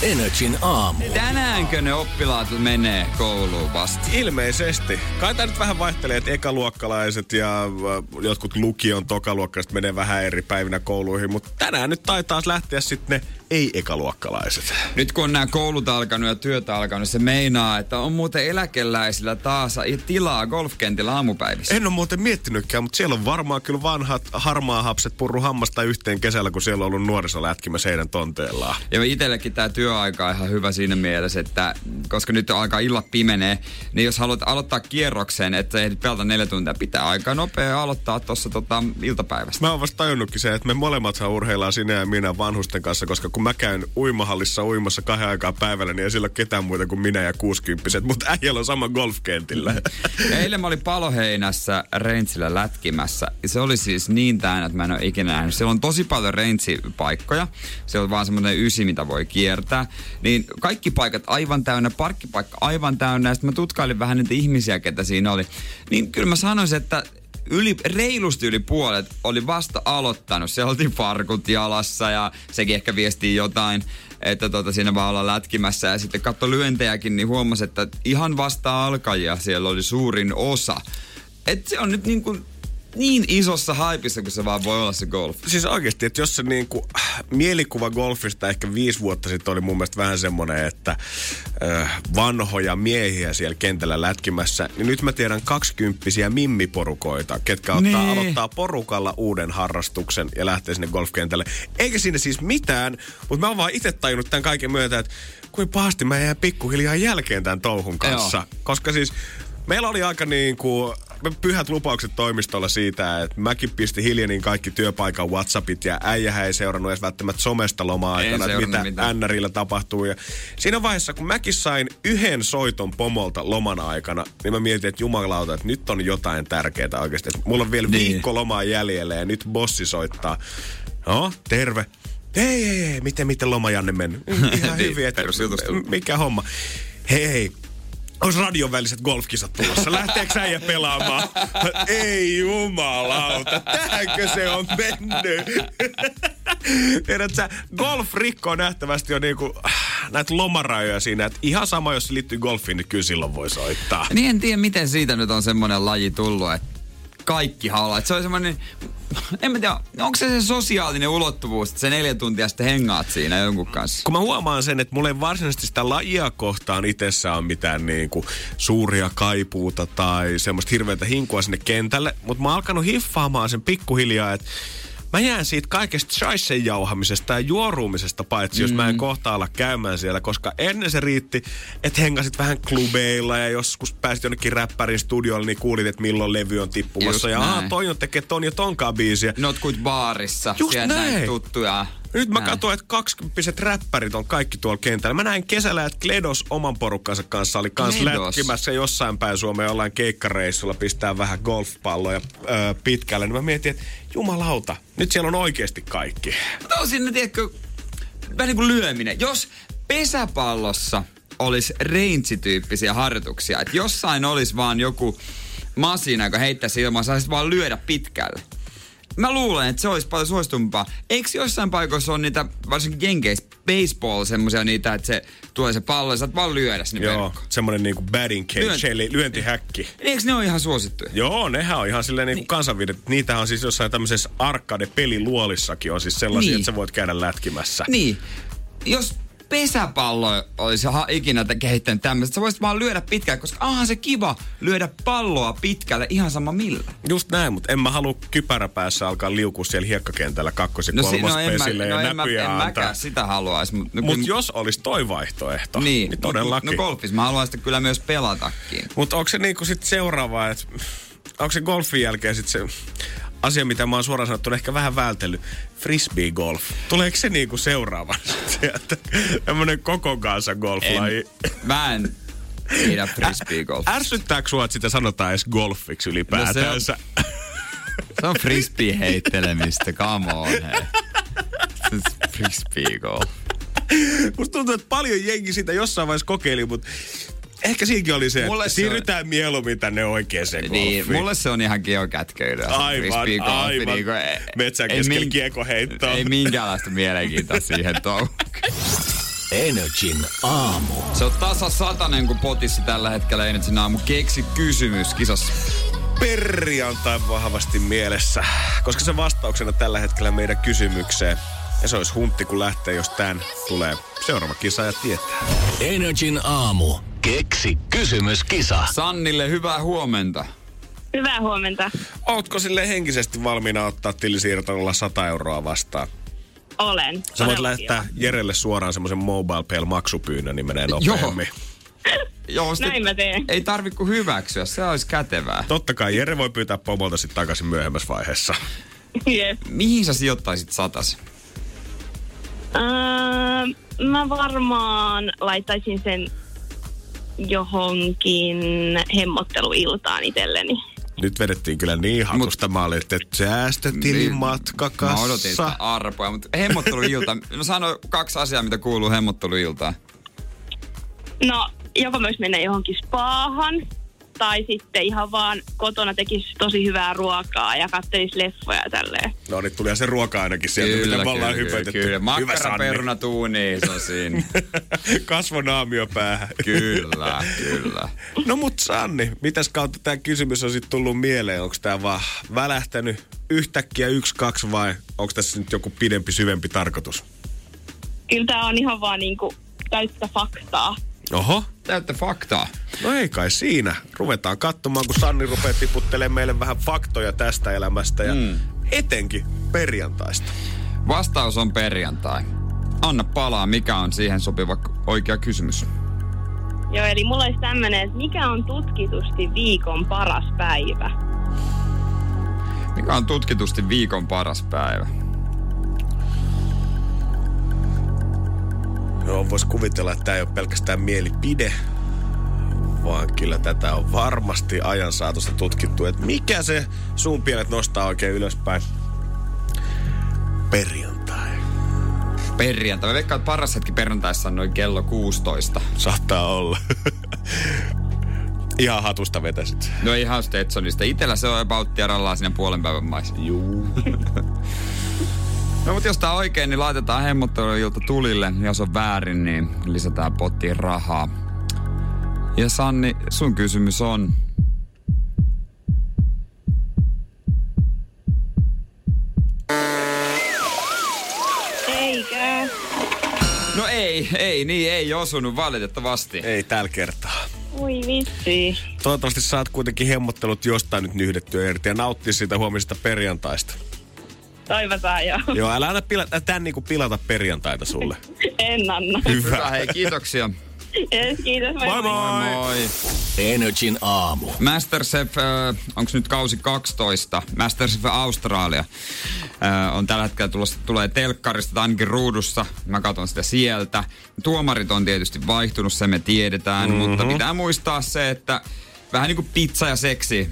Energin aamu. Tänäänkö ne oppilaat menee kouluun vasta? Ilmeisesti. Kai tää nyt vähän vaihtelee, että ekaluokkalaiset ja äh, jotkut lukion tokaluokkalaiset menee vähän eri päivinä kouluihin, mutta tänään nyt taitaa lähteä sitten ne ei-ekaluokkalaiset. Nyt kun on nämä koulut alkanut ja työt alkanut, se meinaa, että on muuten eläkeläisillä taas tilaa golfkentillä aamupäivissä. En ole muuten miettinytkään, mutta siellä on varmaan kyllä vanhat harmaa hapset purru hammasta yhteen kesällä, kun siellä on ollut nuorisolätkimässä heidän tonteellaan. Ja itsellekin tämä työaika on ihan hyvä siinä mielessä, että koska nyt alkaa illat pimenee, niin jos haluat aloittaa kierroksen, että ehdit pelata neljä tuntia, pitää aika nopea aloittaa tuossa tota, iltapäivästä. Mä oon vasta tajunnutkin se, että me molemmat urheillaan sinä ja minä vanhusten kanssa, koska kun mä käyn uimahallissa uimassa kahden aikaa päivällä, niin ei sillä ole ketään muuta kuin minä ja kuusikymppiset, mutta äijällä on sama golfkentillä. Eilen mä olin Paloheinässä Reintsillä lätkimässä. Se oli siis niin täynnä, että mä en ole ikinä nähnyt. Siellä on tosi paljon Reintsipaikkoja. Se on vaan semmoinen ysi, mitä voi kiertää. Niin kaikki paikat aivan täynnä, parkkipaikka aivan täynnä. Sitten mä tutkailin vähän niitä ihmisiä, ketä siinä oli. Niin kyllä mä sanoisin, että yli, reilusti yli puolet oli vasta aloittanut. Se oltiin farkut jalassa ja sekin ehkä viestii jotain, että tota, siinä vaan olla lätkimässä. Ja sitten katso lyöntejäkin, niin huomasi, että ihan vasta alkajia siellä oli suurin osa. Et se on nyt niin kuin niin isossa haipissa kuin se vaan voi olla se golf. Siis oikeasti, että jos se niin kuin, mielikuva golfista ehkä viisi vuotta sitten oli mun mielestä vähän semmoinen, että äh, vanhoja miehiä siellä kentällä lätkimässä, niin nyt mä tiedän kaksikymppisiä mimmiporukoita, ketkä ottaa, niin. aloittaa porukalla uuden harrastuksen ja lähtee sinne golfkentälle. Eikä siinä siis mitään, mutta mä oon vaan itse tajunnut tämän kaiken myötä, että kuin pahasti mä jää pikkuhiljaa jälkeen tämän touhun kanssa. Joo. Koska siis meillä oli aika niin kuin pyhät lupaukset toimistolla siitä, että mäkin pisti hiljanin kaikki työpaikan Whatsappit ja äijähän ei seurannut edes välttämättä somesta loma-aikana, että mitä mitään. NRillä tapahtuu. Ja siinä vaiheessa, kun mäkin sain yhden soiton pomolta loman aikana, niin mä mietin, että jumalauta, että nyt on jotain tärkeää oikeasti. Että mulla on vielä niin. viikko lomaa jäljellä ja nyt bossi soittaa. No, terve. Ei, ei, ei, miten, miten loma Janne mennyt? Ihan niin, hyvin, että mikä homma. Hei, hei, olisi radion väliset golfkisat tulossa. Lähteekö äijä pelaamaan? Ei jumalauta, tähänkö se on mennyt? Tiedätkö, golf rikkoo nähtävästi jo niinku näitä lomarajoja siinä, että ihan sama, jos se liittyy golfiin, niin kyllä silloin voi soittaa. Niin en tiedä, miten siitä nyt on semmoinen laji tullut, että kaikki haluaa. Se on semmoinen, en mä tiedä, onko se se sosiaalinen ulottuvuus, että se neljä tuntia sitten hengaat siinä jonkun kanssa? Kun mä huomaan sen, että mulla ei varsinaisesti sitä lajia kohtaan itsessä on mitään niin kuin suuria kaipuuta tai semmoista hirveätä hinkua sinne kentälle, mutta mä oon alkanut hiffaamaan sen pikkuhiljaa, että mä jään siitä kaikesta shaisen jauhamisesta ja juoruumisesta paitsi, mm. jos mä en mm. kohta olla käymään siellä, koska ennen se riitti, että hengasit vähän klubeilla ja joskus pääsit jonnekin räppärin studiolle, niin kuulit, että milloin levy on tippumassa. Just ja aah, toi on tekee ton ja tonkaan biisiä. Not kuin baarissa. Just Sieltä näin. tuttuja. Nyt mä katsoin, että kaksikymppiset räppärit on kaikki tuolla kentällä. Mä näin kesällä, että Kledos oman porukkansa kanssa oli kans Kledos. lätkimässä jossain päin Suomeen jollain keikkareissulla, pistää vähän golfpalloja öö, pitkälle. Niin mä mietin, että jumalauta, nyt siellä on oikeasti kaikki. Mutta on sinne, tiedätkö, vähän niin kuin lyöminen. Jos pesäpallossa olisi range-tyyppisiä harjoituksia, että jossain olisi vaan joku masina, joka heittäisi ilmaa, saisit vaan lyödä pitkälle mä luulen, että se olisi paljon suositumpaa. Eikö jossain paikoissa on niitä, varsinkin Jenkeissä, baseball, semmoisia niitä, että se tulee se pallo ja saat vaan lyödä sinne Joo, semmoinen niinku batting cage, Lyönti. eli lyöntihäkki. Eikö ne ole ihan suosittuja? Joo, nehän on ihan silleen niinku niin. kansanviidet. Niitä on siis jossain tämmöisessä arcade-peliluolissakin on siis sellaisia, niin. että sä voit käydä lätkimässä. Niin. Jos pesäpallo olisi ikinä kehittänyt tämmöistä. Sä voisit vaan lyödä pitkälle, koska onhan se kiva lyödä palloa pitkälle ihan sama millä. Just näin, mutta en mä halua kypäräpäässä alkaa liukua siellä hiekkakentällä kakkos- ja no, kolmospesille no, ja en näpyjä en, en mäkään sitä haluaisi. Mutta no, mut jos olisi toi vaihtoehto, niin, niin todellakin. No, no golfissa mä haluaisin kyllä myös pelatakin. Mutta onko se niinku sit seuraava, että onko se golfin jälkeen sit se asia, mitä mä oon suoraan sanottuna ehkä vähän vältellyt. Frisbee golf. Tuleeko se niinku seuraavan sieltä? Tämmönen koko kanssa golflaji. Mä en tiedä frisbee golf. Ärsyttääkö sua, että sitä sanotaan edes golfiksi ylipäätänsä? No se, on, se on frisbee heittelemistä, come on hei. Frisbee golf. Musta tuntuu, että paljon jengi sitä jossain vaiheessa kokeili, mutta ehkä siinäkin oli se, mulle että siirrytään on... mieluummin tänne oikeeseen Niin, golfiin. mulle se on ihan geokätkeilyä. Aivan, aivan. Niin kuin, Metsän keskellä min... kiekoheittoa. Ei minkäänlaista mielenkiintoa siihen touhuun. Energin aamu. Se on tasa satanen, kun potissa tällä hetkellä Energin aamu. Keksi kysymys kisassa perjantai vahvasti mielessä, koska se vastauksena tällä hetkellä meidän kysymykseen Ja se olisi huntti, kun lähtee, jos tän tulee seuraava kisa ja tietää. Energin aamu. Keksi kysymyskisa. Sannille hyvää huomenta. Hyvää huomenta. Ootko sille henkisesti valmiina ottaa tilisiirtoilla 100 euroa vastaan? Olen. Sä voit lähettää olen. Jerelle suoraan semmoisen mobile pay maksupyynnön, niin menee nopeammin. Joo, sit Näin mä teen. Ei tarvi kuin hyväksyä, se olisi kätevää. Totta kai Jere voi pyytää pomolta sitten takaisin myöhemmässä vaiheessa. Jep. Mihin sä sijoittaisit satas? Öö, mä varmaan laittaisin sen johonkin hemmotteluiltaan itselleni. Nyt vedettiin kyllä niin hatusta. Mä olin, että säästötilin Niin, matkakassa. Mä odotin sitä arpoja, mutta hemmotteluilta. No sano kaksi asiaa, mitä kuuluu hemmotteluiltaan. No, joko myös mennä johonkin spaahan, tai sitten ihan vaan kotona tekisi tosi hyvää ruokaa ja kattelisi leffoja ja tälleen. No niin, tuli se ruoka ainakin sieltä, mitä me ollaan hypätetty. Kyllä, Hyvä makkara Sanni. peruna tuuni, se on siinä. Kasvonaamio päähän. kyllä, kyllä. No mut Sanni, mitäs kautta tämä kysymys on sitten tullut mieleen? Onko tämä vaan välähtänyt yhtäkkiä yksi, kaksi vai onko tässä nyt joku pidempi, syvempi tarkoitus? Kyllä tää on ihan vaan niinku täyttä faktaa. Oho, Täyttä faktaa. no ei kai siinä. Ruvetaan katsomaan, kun Sanni rupeaa tiputtelemaan meille vähän faktoja tästä elämästä ja mm. etenkin perjantaista. Vastaus on perjantai. Anna palaa, mikä on siihen sopiva oikea kysymys. Joo, eli mulla olisi tämmönen, että mikä on tutkitusti viikon paras päivä? Mikä on tutkitusti viikon paras päivä? Joo, vois kuvitella, että tämä ei ole pelkästään mielipide, vaan kyllä tätä on varmasti ajan saatossa tutkittu, että mikä se suun pienet nostaa oikein ylöspäin. Perjantai. Perjantai. Mä veikkaan, että paras hetki perjantaissa on noin kello 16. Saattaa olla. Ihan hatusta vetäsit. No ihan Stetsonista. Itellä se on about tiedallaan siinä puolen päivän maissa. Juu. No mutta jos tää on oikein, niin laitetaan hemmotteluilta tulille. Jos on väärin, niin lisätään pottiin rahaa. Ja Sanni, sun kysymys on... Eikä. No ei, ei, niin ei osunut valitettavasti. Ei tällä kertaa. Oi vitsi. Toivottavasti saat kuitenkin hemmottelut jostain nyt nyhdettyä irti ja nauttia siitä huomisesta perjantaista. Toivotaan joo. Joo, älä aina pilata, tän niinku pilata perjantaita sulle. En anna. Hyvä, hei, kiitoksia. Yes, kiitos. Moi moi! Moi moi. Energin aamu. Masterchef, äh, onko nyt kausi 12? Masterchef Australia äh, on tällä hetkellä tulossa, tulee telkkarista tai ainakin ruudussa. Mä katson sitä sieltä. Tuomarit on tietysti vaihtunut, se me tiedetään, mm-hmm. mutta pitää muistaa se, että vähän niin kuin pizza ja seksi.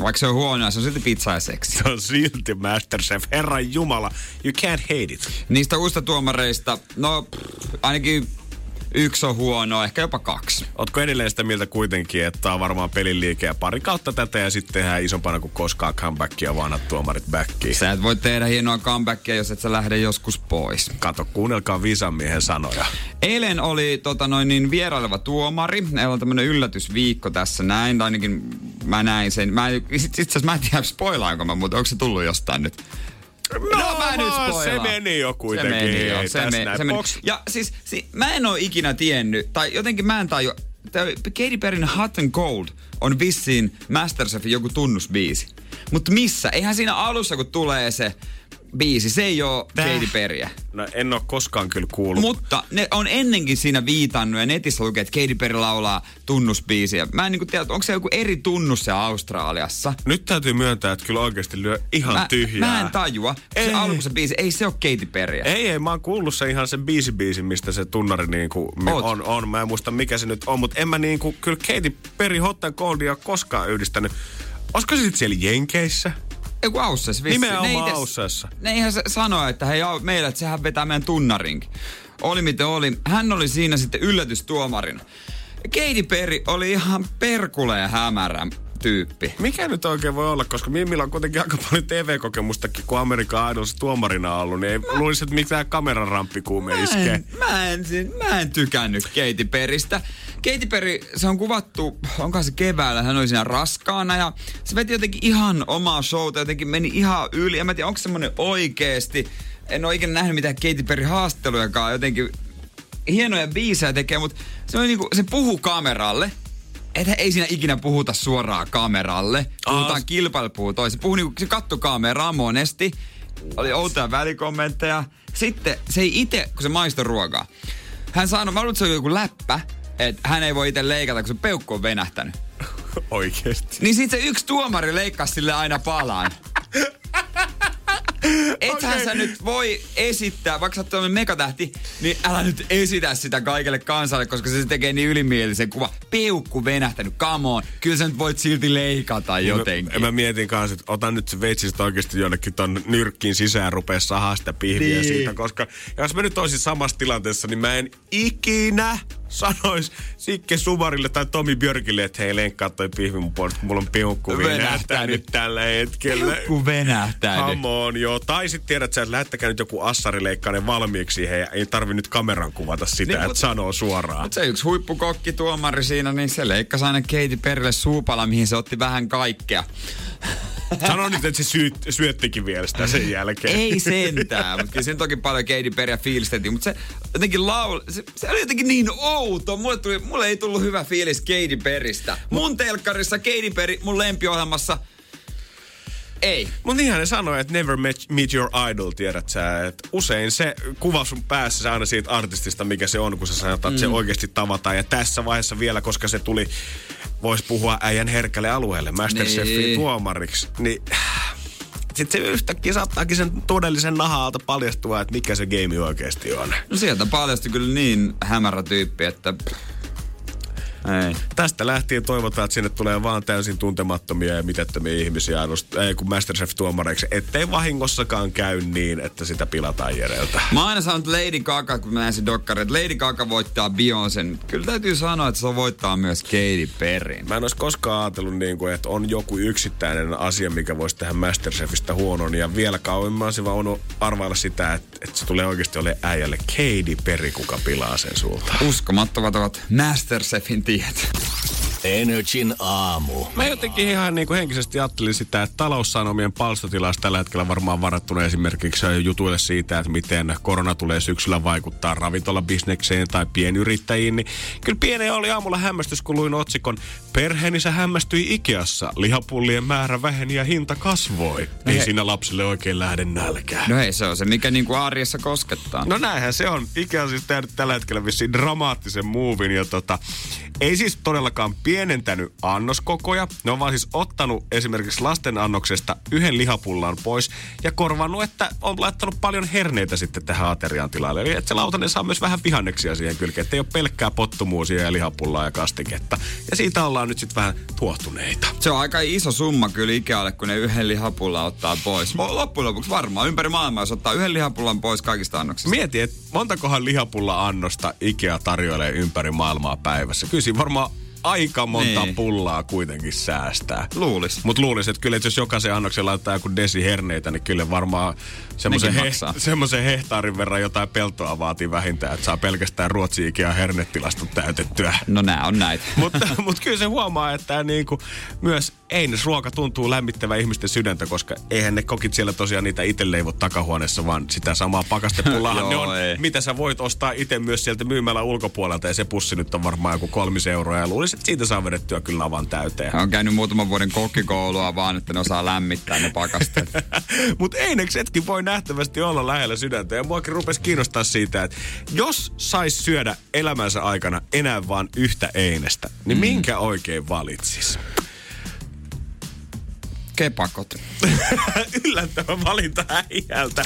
Vaikka se on huonoa, se on silti pizza ja seksi. Se on silti Masterchef. Herran Jumala, you can't hate it. Niistä uusista tuomareista, no pff, ainakin yksi on huono, ehkä jopa kaksi. Ootko edelleen sitä mieltä kuitenkin, että on varmaan pelin liike ja pari kautta tätä ja sitten tehdään isompana kuin koskaan comebackia vanhat tuomarit backiin. Sä et voi tehdä hienoa comebackia, jos et sä lähde joskus pois. Kato, kuunnelkaa viisamiehen sanoja. Eilen oli tota noin, niin vieraileva tuomari. Meillä on tämmönen yllätysviikko tässä näin. Tai ainakin mä näin sen. Mä, itse asiassa mä en tiedä spoilaanko mä, mutta onko se tullut jostain nyt? No, mä nyt se spoilaan. meni jo kuitenkin. Se meni jo, se, meni, näin. se meni. Ja siis, si, mä en oo ikinä tiennyt, tai jotenkin mä en taju, tää Katy Perryn Hot and Cold on vissiin Masterchefin joku tunnusbiisi. Mutta missä? Eihän siinä alussa, kun tulee se biisi, se ei oo Tää. Katy Perryä. No en oo koskaan kyllä kuullut. Mutta ne on ennenkin siinä viitannut ja netissä lukee, että Katy Perry laulaa tunnusbiisiä. Mä en niinku tiedä, onko se joku eri tunnus se Australiassa. Nyt täytyy myöntää, että kyllä oikeasti lyö ihan Mä, tyhjää. mä en tajua. Ei. Se alku se biisi, ei se ole Katy Perryä. Ei, ei, mä oon kuullut se ihan sen biisi biisi, mistä se tunnari niinku Oot. on, on. Mä en muista mikä se nyt on, mutta en mä niinku, kyllä Katy Perry Hot and Coldia koskaan yhdistänyt. Olisiko se sitten siellä Jenkeissä? Eiku Aussessa vissi. Nimenomaan Ne ites- Aussessa. Ne ihan se sanoi, että hei meillä, että sehän vetää meidän tunnarinkin. Oli miten oli. Hän oli siinä sitten yllätystuomarina. Katy Perry oli ihan perkuleen hämärä tyyppi. Mikä nyt oikein voi olla, koska Mimillä on kuitenkin aika paljon TV-kokemustakin, kun Amerikan Idols tuomarina ollut, niin ei luulisi, että mitään kamerarampikuume Mä iskee. mä, en, mä en tykännyt Katy Perrystä. Katy Perry, se on kuvattu, onkohan se keväällä, hän oli siinä raskaana ja se veti jotenkin ihan omaa showta, jotenkin meni ihan yli. En mä tiedä, onko semmonen oikeesti en ole ikinä nähnyt mitään Katy Perry haastattelujakaan jotenkin hienoja biisejä tekee, mutta se, on niinku, se puhuu kameralle. Että ei siinä ikinä puhuta suoraan kameralle. Puhutaan Aa. kilpailupuhu toisin. Puhuu niinku, se katsoi kameraa monesti. Oli outoja välikommentteja. Sitten se ei itse, kun se maistoi ruokaa. Hän sanoi, mä luulen, että se on joku läppä, että hän ei voi itse leikata, kun se peukku on venähtänyt. Oikeesti. Niin sit se yksi tuomari leikkasi sille aina palaan. Ethän Okei. sä nyt voi esittää, vaikka sä oot megatähti, niin älä nyt esitä sitä kaikelle kansalle, koska se tekee niin ylimielisen kuva. Peukku venähtänyt, come on. Kyllä sä nyt voit silti leikata jotenkin. Mä, mä mietin kanssa, että otan nyt se veitsi sit oikeasti jonnekin ton nyrkkiin sisään rupea sahaa sitä pihviä Niin. siitä, koska jos mä nyt olisin samassa tilanteessa, niin mä en ikinä sanois Sikke Sumarille tai Tomi Björkille, että hei lenkkaa toi pihvi mun puolesta, mulla on peukku Venähtänyt. venähtänyt tällä hetkellä. Peukku venähtänyt. Come on, joo. Tai sit tiedät sä, että lähettäkää nyt joku assarileikkainen valmiiksi siihen ja ei tarvi nyt kameran kuvata sitä, Niin, että mut- sanoo suoraan. Mutta se yksi huippukokki tuomari siinä, niin se leikkasi aina Katy Perille suupala, mihin se otti vähän kaikkea. Sano nyt, että se syöt, syöttikin vielä sitä sen jälkeen. Ei sentään, mutta kyllä siinä toki paljon Katy Perryä fiilistettiin, mutta se jotenkin laul, se, se, oli jotenkin niin outo. Mulle, tuli, mulle ei tullut hyvä fiilis Katy Perrystä. Mun telkkarissa Katy Perry, mun lempiohjelmassa, ei. Mutta niinhän ne sanoo, että never meet, meet your idol, tiedät sä. Et usein se kuva sun päässä aina siitä artistista, mikä se on, kun sä sanot, että mm. se oikeasti tavataan. Ja tässä vaiheessa vielä, koska se tuli, voisi puhua äijän herkälle alueelle, Masterchefin Niin. tuomariksi, niin sitten se yhtäkkiä saattaakin sen todellisen naha-alta paljastua, että mikä se game oikeasti on. No sieltä paljastui kyllä niin hämärä tyyppi, että... Ei. Tästä lähtien toivotaan, että sinne tulee vaan täysin tuntemattomia ja mitättömiä ihmisiä arvost- ei, kun Masterchef-tuomareiksi, ettei vahingossakaan käy niin, että sitä pilataan Jereltä. Mä aina sanonut Lady Gaga, kun mä näin sen dokkari, että Lady Gaga voittaa Beyoncén. Kyllä täytyy sanoa, että se voittaa myös Katy Perryn. Mä en olisi koskaan ajatellut, niin kuin, että on joku yksittäinen asia, mikä voisi tehdä Masterchefistä huonon. Ja vielä kauemmin olisin vaan arvailla sitä, että, että se tulee oikeasti olemaan äijälle Katy Perry, kuka pilaa sen sulta. Uskomattomat ovat Masterchefin tiet. Energin aamu. Mä jotenkin ihan niin kuin henkisesti ajattelin sitä, että taloussanomien palstatilassa tällä hetkellä varmaan varattuna esimerkiksi jutuille siitä, että miten korona tulee syksyllä vaikuttaa ravintolabisnekseen tai pienyrittäjiin. Niin kyllä pieni oli aamulla hämmästys, kun luin otsikon Perheenissä hämmästyi Ikeassa. Lihapullien määrä väheni ja hinta kasvoi. Ei hei. siinä lapsille oikein lähde nälkää. No hei, se on se, mikä niinku arjessa koskettaa. No näinhän se on. Ikea on siis tehnyt tällä hetkellä vissiin dramaattisen muuvin ja tota, ei siis todellakaan pienentänyt annoskokoja. Ne on vaan siis ottanut esimerkiksi lasten annoksesta yhden lihapullan pois ja korvannut, että on laittanut paljon herneitä sitten tähän aterian tilalle. Eli että se lautanen saa myös vähän vihanneksia siihen kylkeen, että ei ole pelkkää pottumuusia ja lihapullaa ja kastiketta. Ja siitä ollaan nyt sitten vähän tuohtuneita. Se on aika iso summa kyllä Ikealle, kun ne yhden lihapulla ottaa pois. Loppujen lopuksi varmaan ympäri maailmaa, jos ottaa yhden lihapullan pois kaikista annoksista. Mieti, että montakohan lihapulla annosta Ikea tarjoilee ympäri maailmaa päivässä. Kyllä varmaan aika monta Niin. pullaa kuitenkin säästää. Luulis. Mutta luulisin, että kyllä, että jos jokaisen annoksen laittaa joku desi herneitä, niin kyllä varmaan semmoisen, he, semmoisen hehtaarin verran jotain peltoa vaatii vähintään, että saa pelkästään Ruotsi Ikea hernetilastot täytettyä. No nää on näitä. mutta, mutta kyllä se huomaa, että niinku, myös einesruoka tuntuu lämmittävän ihmisten sydäntä, koska eihän ne kokit siellä tosiaan niitä itse leivot takahuoneessa, vaan sitä samaa pakastepullaahan ne on, ei. mitä sä voit ostaa itse myös sieltä myymällä ulkopuolelta, ja se pussi nyt on varmaan joku kolmis euroa, ja luulisin, että siitä saa vedettyä kyllä navan täyteen. on käynyt muutaman vuoden kokkikoulua vaan, että ne osaa lämmittää ne pakasteet. Mutta eineksetkin voi nähtävästi olla lähellä sydäntä. Ja muakin rupesi kiinnostaa siitä, että jos sais syödä elämänsä aikana enää vaan yhtä einestä, niin minkä oikein valitsis? Kepakot. Yllättävä valinta äijältä.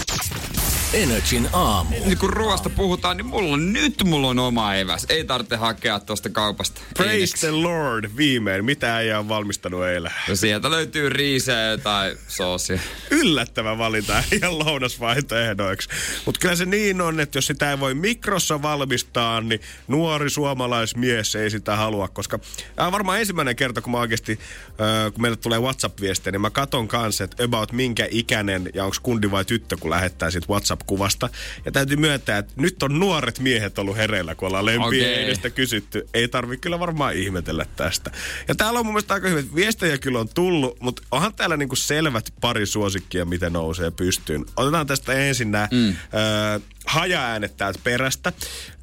Energin aamu. Nyt kun ruoasta puhutaan, niin mulla on, nyt mulla on oma eväs. Ei tarvitse hakea tuosta kaupasta. Praise eineksi. the Lord, viimein. Mitä äijä on valmistanut eilen? Ja sieltä löytyy riiseä tai soosia. Yllättävä valinta äijän lounasvaihtoehdoiksi. Mutta kyllä se niin on, että jos sitä ei voi mikrossa valmistaa, niin nuori suomalaismies ei sitä halua. Koska varmaan ensimmäinen kerta, kun mä oikeasti, äh, kun meille tulee WhatsApp-viestejä, niin mä katon kanssa, että about minkä ikäinen ja onko kundi vai tyttö, kun lähettää sit WhatsApp WhatsApp-kuvasta. Ja täytyy myöntää, että nyt on nuoret miehet ollut hereillä, kun ollaan lempieidestä okay. kysytty. Ei tarvi kyllä varmaan ihmetellä tästä. Ja täällä on mun mielestä aika hyvät viestejä kyllä on tullut, mutta onhan täällä niinku selvät pari suosikkia, miten nousee pystyyn. Otetaan tästä ensin nämä mm. öö, haja-äänet täältä perästä.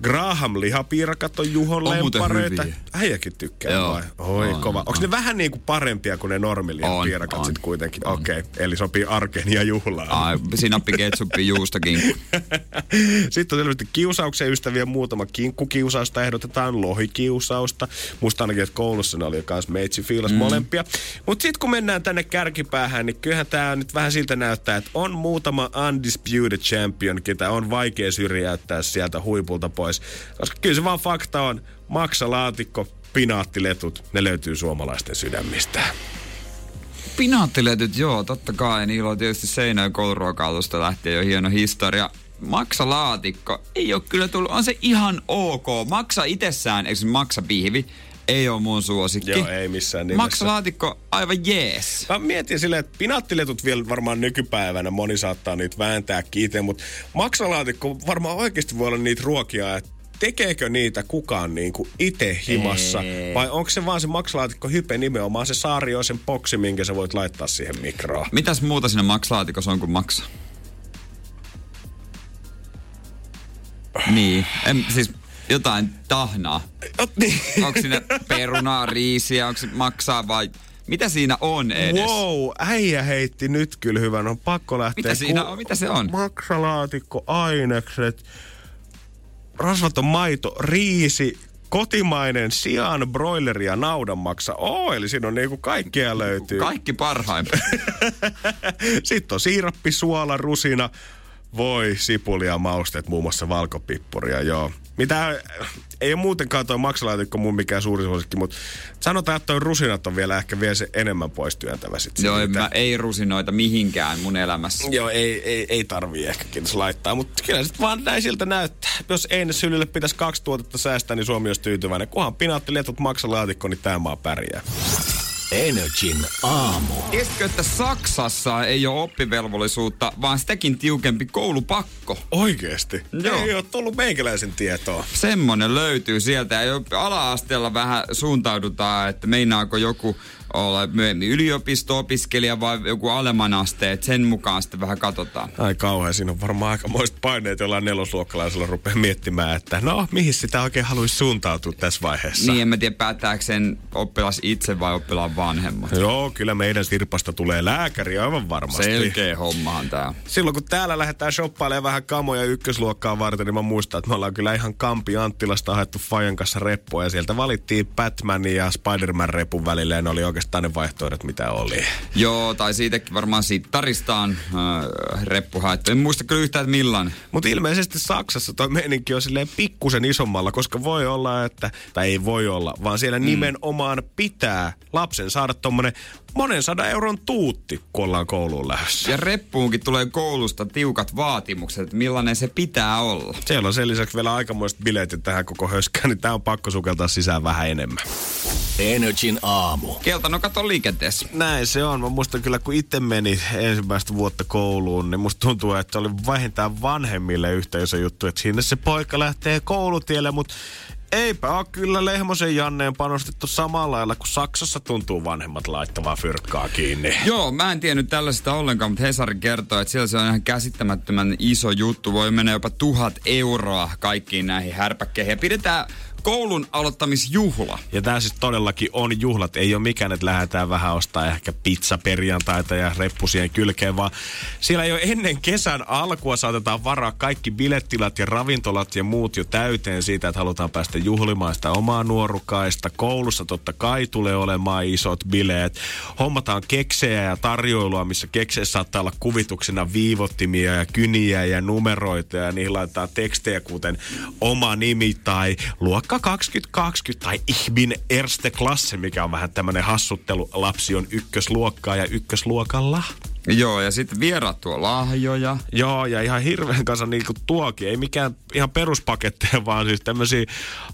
Graham lihapiirakat on Juhon On lempareita. Äijäkin tykkää Joo. vai? Oi On, kova. on. Onko ne vähän niin kuin parempia kuin ne normilihapiirakat sitten kuitenkin? Okei, okay. eli sopii arkeen ja juhlaan. Ai, sinappi, ketsuppi, juustokin. Sitten on selvästi kiusauksen ystäviä. Muutama kinkkukiusausta ehdotetaan, lohikiusausta. Musta ainakin, että koulussa ne oli myös meitsi fiilas mm. molempia. Mutta sitten kun mennään tänne kärkipäähän, niin kyllähän tämä nyt vähän siltä näyttää, että on muutama undisputed champion, ketä on vaikea syrjäyttää sieltä huipulta pois. Koska kyllä se vaan fakta on, maksalaatikko, pinaattiletut, ne löytyy suomalaisten sydämistä. Pinaattiletyt, joo, totta kai. Niillä on tietysti Seinäjoen kouluruokailusta lähtien jo hieno historia. Maksalaatikko ei ole kyllä tullut, on se ihan ok. Maksa itsessään, eikö maksa pihvi, ei ole mun suosikki. Joo, ei missään nimessä. Maksalaatikko aivan jees. Mä mietin silleen, että pinaattiletut vielä varmaan nykypäivänä moni saattaa niitä vääntää kiiteen, mutta maksalaatikko varmaan oikeasti voi olla niitä ruokia, että tekeekö niitä kukaan niin kuin itse himassa? Ei. Vai onko se vaan se maksalaatikko hype nimenomaan se saarioisen boksi, minkä sä voit laittaa siihen mikroon? Mitäs muuta siinä maksalaatikossa on kuin maksa? Niin, en, siis jotain tahnaa. Niin. Onko siinä perunaa, riisiä, onko se maksaa vai... Mitä siinä on edes? Wow, äijä heitti nyt kyllä hyvän. On pakko lähteä. Mitä siinä on? Mitä se on? Maksalaatikko, ainekset, rasvaton maito, riisi, kotimainen sian, broileri ja naudanmaksa. Oo, eli siinä on niinku kaikkea löytyy. Kaikki parhaimpia. Sitten on siirappi, suola, rusina, voi, sipulia, mausteet, muun muassa valkopippuria, joo. Mitä, ei ole muutenkaan toi maksalaatikko mun mikään suuri suosikki, mutta sanotaan, että toi rusinat on vielä ehkä vielä se enemmän pois työntävä sit Joo, siitä. mä ei rusinoita mihinkään mun elämässä. Joo, ei, ei, ei tarvii ehkä kiitos laittaa, mutta kyllä sitten vaan näin siltä näyttää. Jos Eines Sylille pitäisi kaksi tuotetta säästää, niin Suomi olisi tyytyväinen. Kunhan pinaattiletut maksalaatikko, niin tämä maa pärjää. Energin aamu. Tiesitkö, että Saksassa ei ole oppivelvollisuutta, vaan sitäkin tiukempi koulupakko? Oikeesti? Joo. Ei ole tullut meikäläisen tietoa. Semmonen löytyy sieltä. Ja jo ala-asteella vähän suuntaudutaan, että meinaako joku olla myöhemmin yliopisto-opiskelija vai joku alemman aste, että sen mukaan sitten vähän katsotaan. Ai kauhean, siinä on varmaan aikamoiset paineet, jollain nelosluokkalaisella rupeaa miettimään, että no, mihin sitä oikein haluaisi suuntautua tässä vaiheessa. Niin, en mä tiedä, päättääkö sen oppilas itse vai oppilaan vanhemmat. Joo, kyllä meidän Sirpasta tulee lääkäri aivan varmasti. Selkeä hommahan tää. Silloin kun täällä lähdetään shoppailemaan vähän kamoja ykkösluokkaa varten, niin mä muistan, että me ollaan kyllä ihan Kampi Anttilasta haettu Fajan kanssa reppua ja sieltä valittiin Batman ja Spider-Man repun välillä ja ne oli oikeastaan ne vaihtoehdot, mitä oli. Joo, tai siitäkin varmaan sittaristaan äh, reppu haettu. En muista kyllä yhtään, että milloin. Mutta ilmeisesti Saksassa toi meininki on silleen pikkusen isommalla, koska voi olla, että, tai ei voi olla, vaan siellä mm. nimenomaan pitää lapsen saada tommonen monen sadan euron tuutti, kun ollaan kouluun lähdössä. Ja reppuunkin tulee koulusta tiukat vaatimukset, että millainen se pitää olla. Siellä on sen lisäksi vielä aikamoiset bileet tähän koko höskään, niin tää on pakko sukeltaa sisään vähän enemmän. Energin aamu. Keltanokat on liikenteessä. Näin se on. Mä muistan kyllä, kun itse meni ensimmäistä vuotta kouluun, niin musta tuntuu, että oli vähintään vanhemmille yhtä iso juttu, että sinne se poika lähtee koulutielle, mutta eipä ole kyllä Lehmosen Janneen panostettu samalla lailla, kun Saksassa tuntuu vanhemmat laittavaa fyrkkaa kiinni. Joo, mä en tiennyt tällaista ollenkaan, mutta Hesari kertoo, että siellä se on ihan käsittämättömän iso juttu. Voi mennä jopa tuhat euroa kaikkiin näihin härpäkkeihin. Ja pidetään koulun aloittamisjuhla. Ja tämä siis todellakin on juhlat. Ei ole mikään, että lähdetään vähän ostaa ehkä pizza perjantaita ja reppusien kylkeen, vaan siellä jo ennen kesän alkua saatetaan varaa kaikki bilettilat ja ravintolat ja muut jo täyteen siitä, että halutaan päästä juhlimaan sitä omaa nuorukaista. Koulussa totta kai tulee olemaan isot bileet. Hommataan keksejä ja tarjoilua, missä kekseissä saattaa olla kuvituksena viivottimia ja kyniä ja numeroita ja niihin laitetaan tekstejä, kuten oma nimi tai luokka 2020 tai Ihbin Erste Klasse, mikä on vähän tämmönen hassuttelu. Lapsi on ykkösluokkaa ja ykkösluokalla. Joo, ja sitten vieraat tuo lahjoja. Joo, ja ihan hirveän kanssa niinku tuokin. Ei mikään ihan peruspaketteja, vaan siis tämmöisiä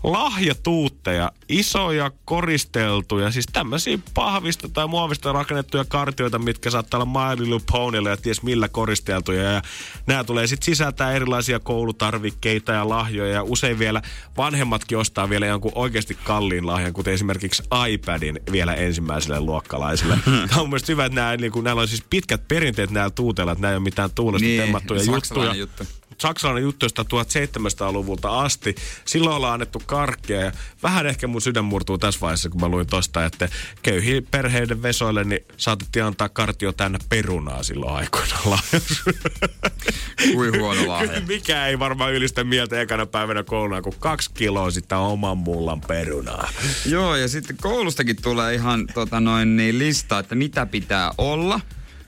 lahjatuutteja. Isoja, koristeltuja, siis tämmöisiä pahvista tai muovista rakennettuja kartioita, mitkä saattaa olla My Little Ponylla ja ties millä koristeltuja. Ja nämä tulee sitten sisältää erilaisia koulutarvikkeita ja lahjoja. Ja usein vielä vanhemmatkin ostaa vielä jonkun oikeasti kalliin lahjan, kuten esimerkiksi iPadin vielä ensimmäiselle luokkalaisille. Tämä on mun mielestä hyvä, että nämä, niin kuin, näillä on siis pitkät perinteet näillä tuuteilla, että nämä ei ole mitään tuulesta Niin, temmattuja saksalainen juttuja. juttu. Saksalainen juttu, josta 1700-luvulta asti. Silloin ollaan annettu karkkia ja vähän ehkä mun sydän murtuu tässä vaiheessa, kun mä luin tosta, että köyhiä perheiden vesoille, niin saatettiin antaa kartio täynnä perunaa silloin aikoinaan. Kuin huono lahja. Mikä ei varmaan ylistä mieltä ekana päivänä kouluna, kun kaksi kiloa sitä oman mullan perunaa. Joo, ja sitten koulustakin tulee ihan tota noin, niin lista, että mitä pitää olla.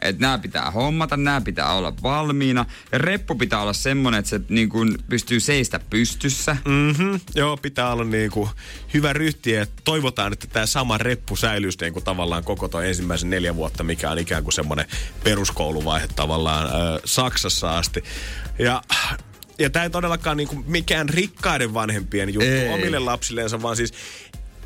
Että nämä pitää hommata, nämä pitää olla valmiina. Ja reppu pitää olla semmonen, että se niin kuin pystyy seistä pystyssä. Mm-hmm. Joo, pitää olla niinku hyvä ryhti ja toivotaan, että tämä sama reppu säilyisi niinku tavallaan koko tuo ensimmäisen neljä vuotta, mikä on ikään kuin semmoinen peruskouluvaihe tavallaan ö, Saksassa asti. Ja ja tämä ei todellakaan niinku mikään rikkaiden vanhempien juttu Ei. omille lapsilleensa, vaan siis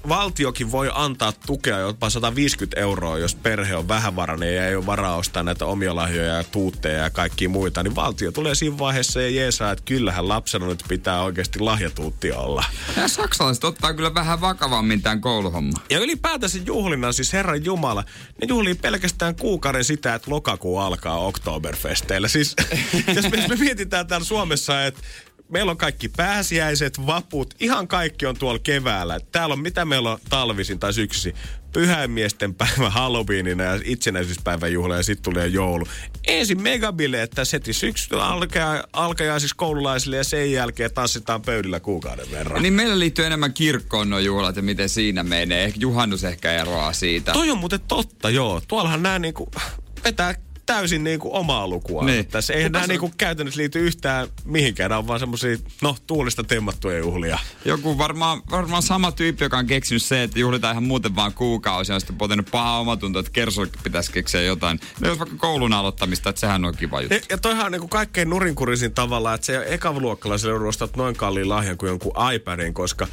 valtiokin voi antaa tukea jopa 150 euroa, jos perhe on vähävarainen ja ei ole varaa ostaa näitä omia lahjoja ja tuutteja ja kaikkia muita, niin valtio tulee siinä vaiheessa ja jeesaa, että kyllähän lapsella nyt pitää oikeasti lahjatuutti olla. Ja saksalaiset ottaa kyllä vähän vakavammin tämän kouluhomman. Ja ylipäätänsä juhlinnan, siis Herran Jumala, ne juhlii pelkästään kuukauden sitä, että lokakuu alkaa Oktoberfesteillä. Siis jos me, jos me mietitään täällä Suomessa, että meillä on kaikki pääsiäiset, vaput, ihan kaikki on tuolla keväällä. Täällä on, mitä meillä on talvisin tai syksysi? Pyhäinmiesten päivä Halloweenina ja itsenäisyyspäivän juhla ja sitten tulee joulu. Ensin megabile, että heti syksy alkaa, alkaa siis koululaisille ja sen jälkeen tanssitaan pöydillä kuukauden verran. Niin meillä liittyy enemmän kirkkoon nuo juhlat ja miten siinä menee. Ehkä juhannus ehkä eroaa siitä. Toi on muuten totta, joo. Tuollahan nämä niinku vetää täysin niinku omaa lukua. Niin. Tässä ei Kuka nämä se- niinku käytännössä liity yhtään mihinkään. Nämä on vaan semmosia, no, tuulista temmattuja juhlia. Joku varmaan, varmaan sama tyyppi, joka on keksinyt se, että juhlitaan ihan muuten vaan kuukausia, on sitten potenut paha omatunto, että kersollekin pitäisi keksiä jotain. No jos vaikka koulun aloittamista, että sehän on kiva juttu. Ja, ja toihan on niinku kaikkein nurinkurisin tavalla, että se ekaluokkalaiselle ostat noin kalliin lahjan kuin jonkun iPadin, koska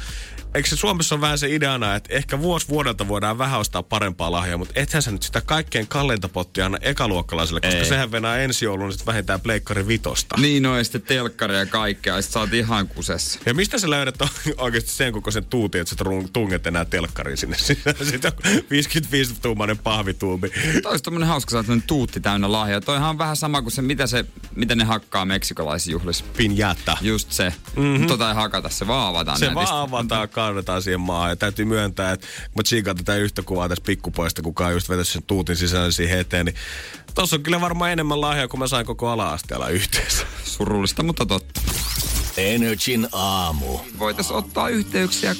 eikö se Suomessa on vähän se ideana, että ehkä vuosi vuodelta voidaan vähän ostaa parempaa lahjaa, mutta ethän sä nyt sitä kaikkein kalleinta pottia anna ekaluokkalaiselle, koska Ei. sehän venää ensi joulun sitten vähintään pleikkari vitosta. Niin, no ja sitten telkkari ja kaikkea, ja sitten sä oot ihan kusessa. Ja mistä sä löydät oikeasti sen kokoisen tuutin, että sä tunget enää telkkariin sinne? Sitten on 55-tuumainen pahvituubi. Toi olisi tommonen hauska saada tämmönen tuutti täynnä lahjaa. Toihan on vähän sama kuin se, mitä, se, mitä ne hakkaa meksikolaisjuhlissa. Pinjata. Just se. Mm-hmm. Tota ei hakata, se vaan avataan Se vaan avataan, kaadetaan siihen maahan. Ja täytyy myöntää, että kun mä tsiikaan tätä yhtä kuvaa tästä pikkupoista, kuka on just vetänyt sen tuutin sisällä siihen eteen, niin tossa on kyllä varmaan enemmän lahjaa, kuin mä sain koko ala-asteella yhteensä. Surullista, mutta totta. Energin aamu. Voitais ottaa yhteyksiä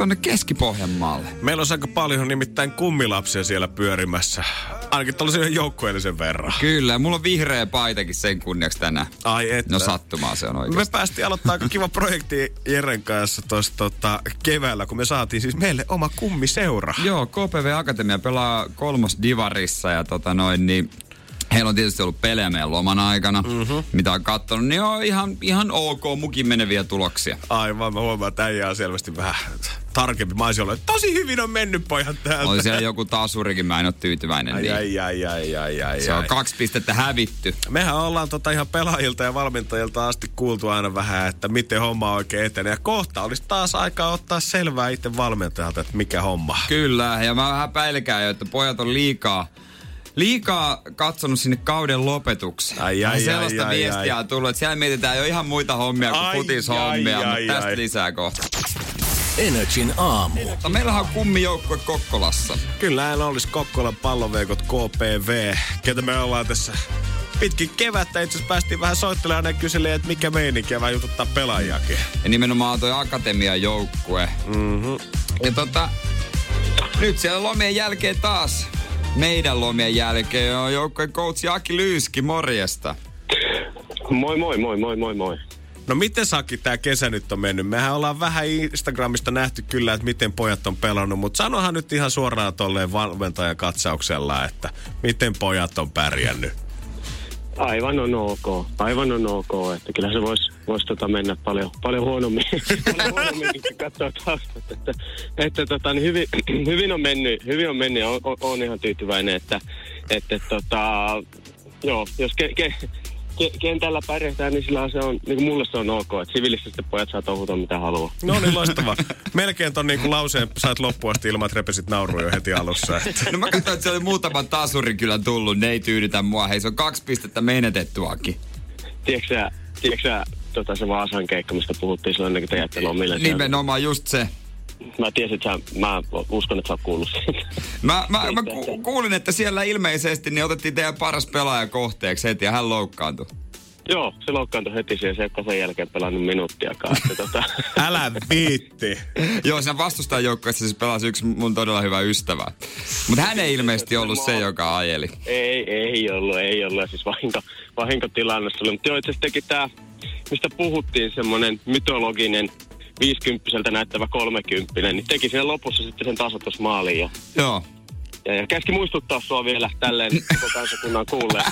tonne Keski-Pohjanmaalle. Meillä on aika paljon nimittäin kummilapsia siellä pyörimässä. Ainakin tällaisen joukkueellisen verran. Kyllä, mulla on vihreä paitakin sen kunniaksi tänään. Ai että. No sattumaa se on Me oikeasti. päästiin aloittaa aika kiva projekti Jeren kanssa tuossa tota, keväällä, kun me saatiin siis meille oma kummiseura. Joo, KPV Akatemia pelaa kolmos divarissa ja tota noin, niin Heillä on tietysti ollut pelejä meidän loman aikana, mm-hmm. mitä on katsonut, niin on ihan, ihan ok mukin meneviä tuloksia. Aivan, mä huomaan, että äijä on selvästi vähän tarkempi. Mä olisin ollut, että tosi hyvin on mennyt pojat täältä. Oli siellä joku tasurikin, mä en ole tyytyväinen. Ai, niin. ai, ai, ai, ai, ai, Se on ai. kaksi pistettä hävitty. Mehän ollaan tota ihan pelaajilta ja valmentajilta asti kuultu aina vähän, että miten homma oikein etenee. Ja kohta olisi taas aika ottaa selvää itse valmentajalta, että mikä homma. Kyllä, ja mä vähän pelkään jo, että pojat on liikaa, liikaa katsonut sinne kauden lopetukseen. Ai, ai, sellaista ai, ai, viestiä ai. on tullut, että siellä mietitään jo ihan muita hommia kuin Ai, futishommia, ai, mutta ai, tästä ai. lisää kohta. Energin aamu. Mutta meillähän on kummijoukkue Kokkolassa. Kyllä en olisi Kokkolan palloveikot KPV, ketä me ollaan tässä pitkin kevättä. Itse asiassa päästiin vähän soittelemaan ja kyselemään, että mikä meininki ja vähän jututtaa pelaajakin. Ja nimenomaan toi Akatemian joukkue. Mm-hmm. Ja tota, nyt siellä lomien jälkeen taas, meidän lomien jälkeen on joukkueen coach Aki Lyyski, morjesta. Moi moi moi moi moi moi. No miten Saki tämä kesä nyt on mennyt? Mehän ollaan vähän Instagramista nähty kyllä, että miten pojat on pelannut, mutta sanohan nyt ihan suoraan tolleen valmentajan katsauksella, että miten pojat on pärjännyt. Aivan on ok. Aivan on ok. Että kyllä se voisi vois tota mennä paljon, paljon huonommin. paljon huonommin, kun katsoo taustat. Että, että tota, niin hyvin, hyvin, on mennyt, hyvin on mennyt on, on, on ihan tyytyväinen, että, että tota, joo, jos ke, ke, kentällä pärjätään, niin sillä se on, niin kuin mulle se on ok. Että siviilissä sitten pojat saa touhuta mitä haluaa. No niin, loistavaa. Melkein ton niinku lauseen sait loppuun asti ilman, että repesit jo heti alussa. Että. No mä katsoin, että se oli muutaman tasurin kyllä tullut. Ne ei tyydytä mua. Hei, se on kaksi pistettä menetettuakin. Tiedätkö tiedätkö tota se Vaasan keikka, mistä puhuttiin silloin ennen kuin te jäitte lomille? siellä? Nimenomaan just se. Mä tiesin, että sä, mä uskon, että sä oot kuullut siitä. Mä, mä, mä ku, kuulin, että siellä ilmeisesti niin otettiin teidän paras pelaaja kohteeksi heti ja hän loukkaantui. Joo, se loukkaantui heti siihen, se ei sen jälkeen pelannut minuuttiakaan. Että, tota, Älä viitti. Joo, siinä vastustajajoukkueessa siis pelasi yksi mun todella hyvä ystävä. Mutta hän ei ilmeisesti ollut se, joka ajeli. ei, ei ollut, ei ollut. Ja Siis vahinko, vahinkotilanne oli. Mutta joo, itse asiassa teki tää, mistä puhuttiin, semmoinen mytologinen 50 näyttävä 30 niin teki siinä lopussa sitten sen tasoitusmaalin. Ja, Joo. ja, ja käski muistuttaa sua vielä tälleen koko kansakunnan kuulle.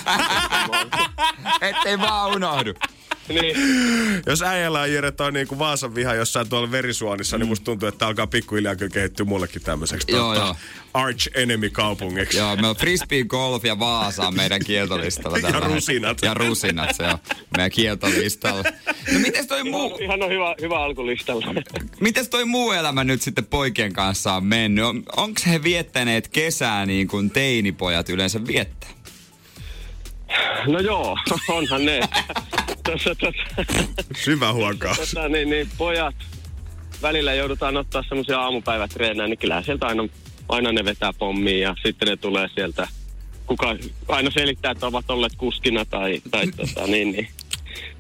Ettei vaan unohdu. Niin, Jos äijällä on Jere toi niinku Vaasan viha jossain tuolla verisuonissa, mm. niin musta tuntuu, että alkaa pikkuhiljaa kyllä kehittyä mullekin tämmöiseksi Joo, tota, joo. arch enemy kaupungiksi. Joo, meillä on frisbee, golf ja Vaasa on meidän kieltolistalla. Ja rusinat. Ja rusinat, se on meidän kieltolistalla. No mites toi muu, ihan on hyvä, hyvä alkulistalla. mites toi muu elämä nyt sitten poikien kanssa on mennyt? On, onko he viettäneet kesää niin kuin teinipojat yleensä viettää? No joo, onhan ne. Tuossa, tuossa, Syvä huokaus. tota, niin, niin, pojat välillä joudutaan ottaa semmoisia aamupäivätreenejä, niin kyllähän sieltä aina, aina ne vetää pommia ja sitten ne tulee sieltä. Kuka aina selittää, että ovat olleet kuskina tai, tai tota, niin, niin,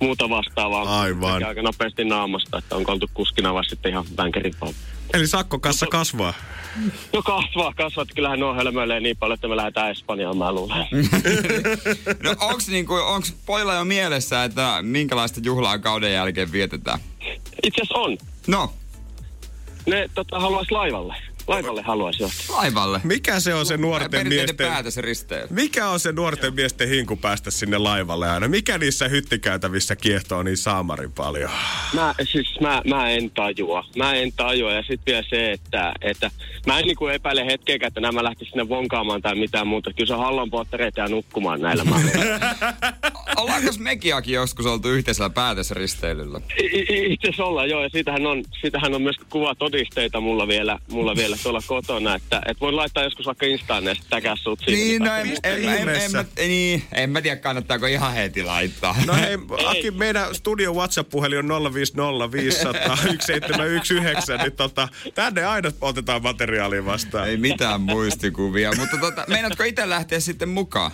muuta vastaavaa. Aivan. Aika nopeasti naamasta, että onko oltu kuskina vai sitten ihan vänkärin pommi. Eli sakkokassa kasvaa. No kasvaa, kasvaa. että Kyllähän nuo hölmöilee niin paljon, että me lähdetään Espanjaan, mä luulen. No onks, niinku, onks pojilla jo mielessä, että minkälaista juhlaa kauden jälkeen vietetään? Itse asiassa on. No, Ne tota, haluaisi laivalle. Laivalle haluaisi jo. laivalle. Mikä se on se nuorten miesten... päätös risteily. Mikä on se nuorten miesten hinku päästä sinne laivalle aina? Mikä niissä hyttikäytävissä kiehtoo niin saamarin paljon? Mä, siis mä, mä en tajua. Mä en tajua. Ja sitten vielä se, että, että mä en niinku epäile hetkeäkään, että nämä lähtis sinne vonkaamaan tai mitään muuta. Kyllä se on hallonpottereita ja nukkumaan näillä. Ollaanko mekiakin joskus oltu yhteisellä päätösristeilyllä? Itse asiassa ollaan, joo. Ja siitähän on, siitähän on myös kuvatodisteita mulla vielä, mulla vielä tuolla kotona. Että et voin laittaa joskus vaikka Instaan ja sitten täkää sut siinä. Niin, no en, en, en, en, mä, niin, en mä tiedä kannattaako ihan heti laittaa. No hei, Aki, meidän studio WhatsApp-puhelin on 050 500 1719, niin tota, tänne aina otetaan materiaalia vastaan. Ei mitään muistikuvia, mutta tota, meinaatko itse lähteä sitten mukaan?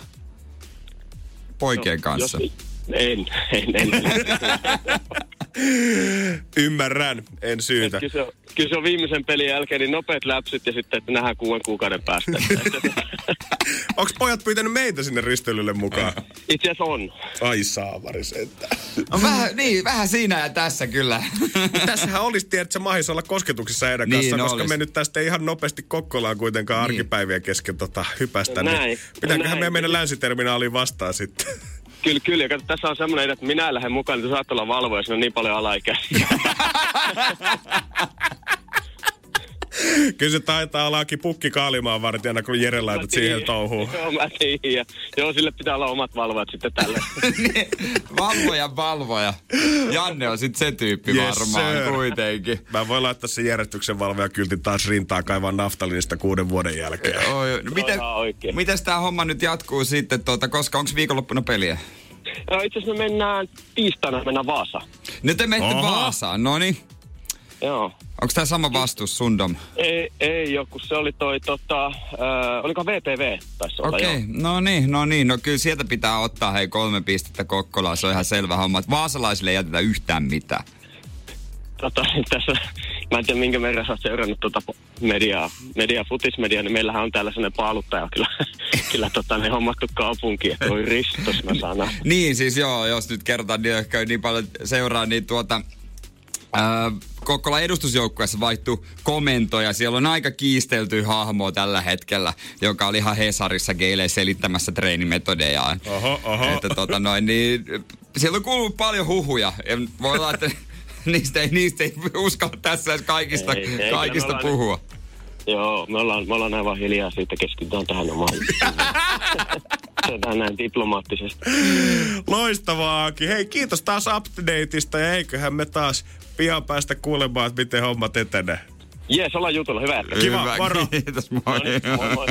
Poikien kanssa. Jos, en, en, en. Ymmärrän, en syytä. Kyllä se, on, kyllä se on viimeisen pelin jälkeen niin nopeat läpsyt ja sitten, että nähdään kuuden kuukauden päästä. Onko pojat pyytänyt meitä sinne risteilylle mukaan? Itse asiassa on. Ai saavari sentään. On vähän, niin, vähän siinä ja tässä kyllä. Tässähän olisi, tiedätkö, mahis olla kosketuksissa heidän Niin, kanssaan, koska olisi. me nyt tästä ihan nopeasti Kokkolaan kuitenkaan Niin. arkipäivien kesken tota, hypästä. No niin pitääköhän no me näin. mennä länsiterminaaliin vastaan sitten? Kyllä, kyllä. Ja kato, tässä on semmoinen, että minä lähden mukaan, niin saat olla valvoja, siinä on niin paljon alaikäisiä. Kyllä se taitaa olla Aki pukki kaalimaan vartijana, kun Jere laitat siihen touhuun. Joo, mä tiedän. Joo, sille pitää olla omat valvojat sitten tälle. Niin, valvoja, valvoja. Janne on sitten se tyyppi Yes, varmaan sir. kuitenkin. Mä voin laittaa sen järjestyksen valvojakyltin taas rintaa kaivaa naftalinista kuuden vuoden jälkeen. Oi, no, miten, mites tää homma nyt jatkuu sitten, tuota, koska onko viikonloppuna peliä? Joo, itse asiassa me mennään tiistaina, mennään Vaasa. Nyt te menette. Vaasaan, no niin. Joo. Onko tää sama vastus, Sundom? Ei, ei joku, se oli toi tota, äh, oliko VPV taisi olla Okei, joo. no niin, no niin. No kyllä sieltä pitää ottaa hei kolme pistettä Kokkolaan, se on ihan selvä homma. Että vaasalaisille ei jätetä yhtään mitään. Tota, tässä, mä en tiedä minkä verran sä oot seurannut tuota mediaa, media, futismediaa, niin meillähän on täällä sellainen paaluttaja kyllä, kyllä tota, ne hommattu kaupunki, että voi ristos mä sanon. Niin siis joo, jos nyt kertaan, niin ehkä niin paljon seuraa, niin tuota... Äh, Kokkola edustusjoukkueessa vaihtu komentoja. Siellä on aika kiistelty hahmo tällä hetkellä, joka oli ihan Hesarissa Geille selittämässä treenimetodeja. Oho, oho. Että tota noin, niin siellä on kuullut paljon huhuja. Ja voi olla, että niistä ei, niistä ei uskalla tässä edes kaikista, Ei, ei, kaikista ollaan puhua. Joo, me ollaan, me ollaan aivan hiljaa siitä, keskitytään tähän omaan Tätä näin diplomaattisesti. Loistavaa, Aki. Hei, kiitos taas updateista ja eiköhän me taas pian päästä kuulemaan, että miten hommat etenee. Jees, ollaan jutulla. Hyvä. että- Kiva, Hyvä, moro. Kiitos, moi. No niin, moi, moi.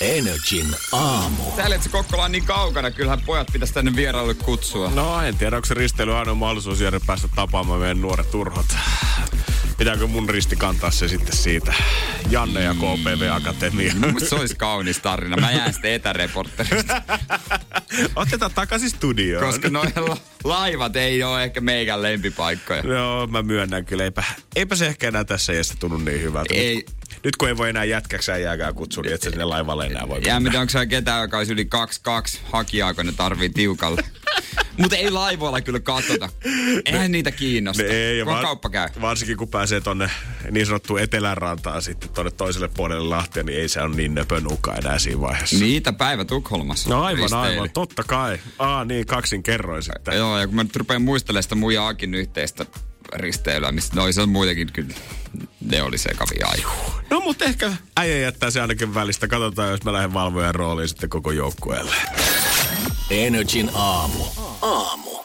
Energin aamu. Tällä, että se Kokkola on niin kaukana, kyllähän pojat pitäisi tänne vierailulle kutsua. No en tiedä, onko se risteily ainoa mahdollisuus jäädä päästä tapaamaan meidän nuoret turhot. Pitääkö mun risti kantaa se sitten siitä? Janne ja KPV Akatemia. Musta se olisi kaunis tarina. Mä jään sitten etäreporterista, Otetaan takaisin studioon. koska noin la- laivat ei ole ehkä meikän lempipaikkoja. Joo, mä myönnän kyllä. Eipä, eipä se ehkä enää tässä iässä tunnu niin hyvältä. Ei. Nyt, kun ei voi enää jätkäksään jääkään kutsua, niin et sä sinne laivalle enää voi Ja mitä onko se ketään, joka olisi yli 2-2 hakijaa, kun ne tarvii tiukalle. Mutta ei laivoilla kyllä katsota. Eihän niitä kiinnosta. Ne ei, kun var- kauppa käy. Varsinkin kun pääsee tonne niin sanottuun etelärantaan sitten tonne toiselle puolelle Lahtia, niin ei se ole niin nöpönuka enää siinä vaiheessa. Niitä päivä Tukholmassa. No aivan, risteili. aivan. Totta kai. Aa, niin, kaksin kerroin sitten. Joo, ja kun mä nyt rupean muistelemaan sitä mun ja Akin yhteistä risteilyä, niin no se on muitakin kyllä, ne oli sekavia aikoja. No, mutta ehkä äijä jättää se ainakin välistä. Katsotaan, jos mä lähden valvojan rooliin sitten koko joukkueelle. Energin aamu. Aamu.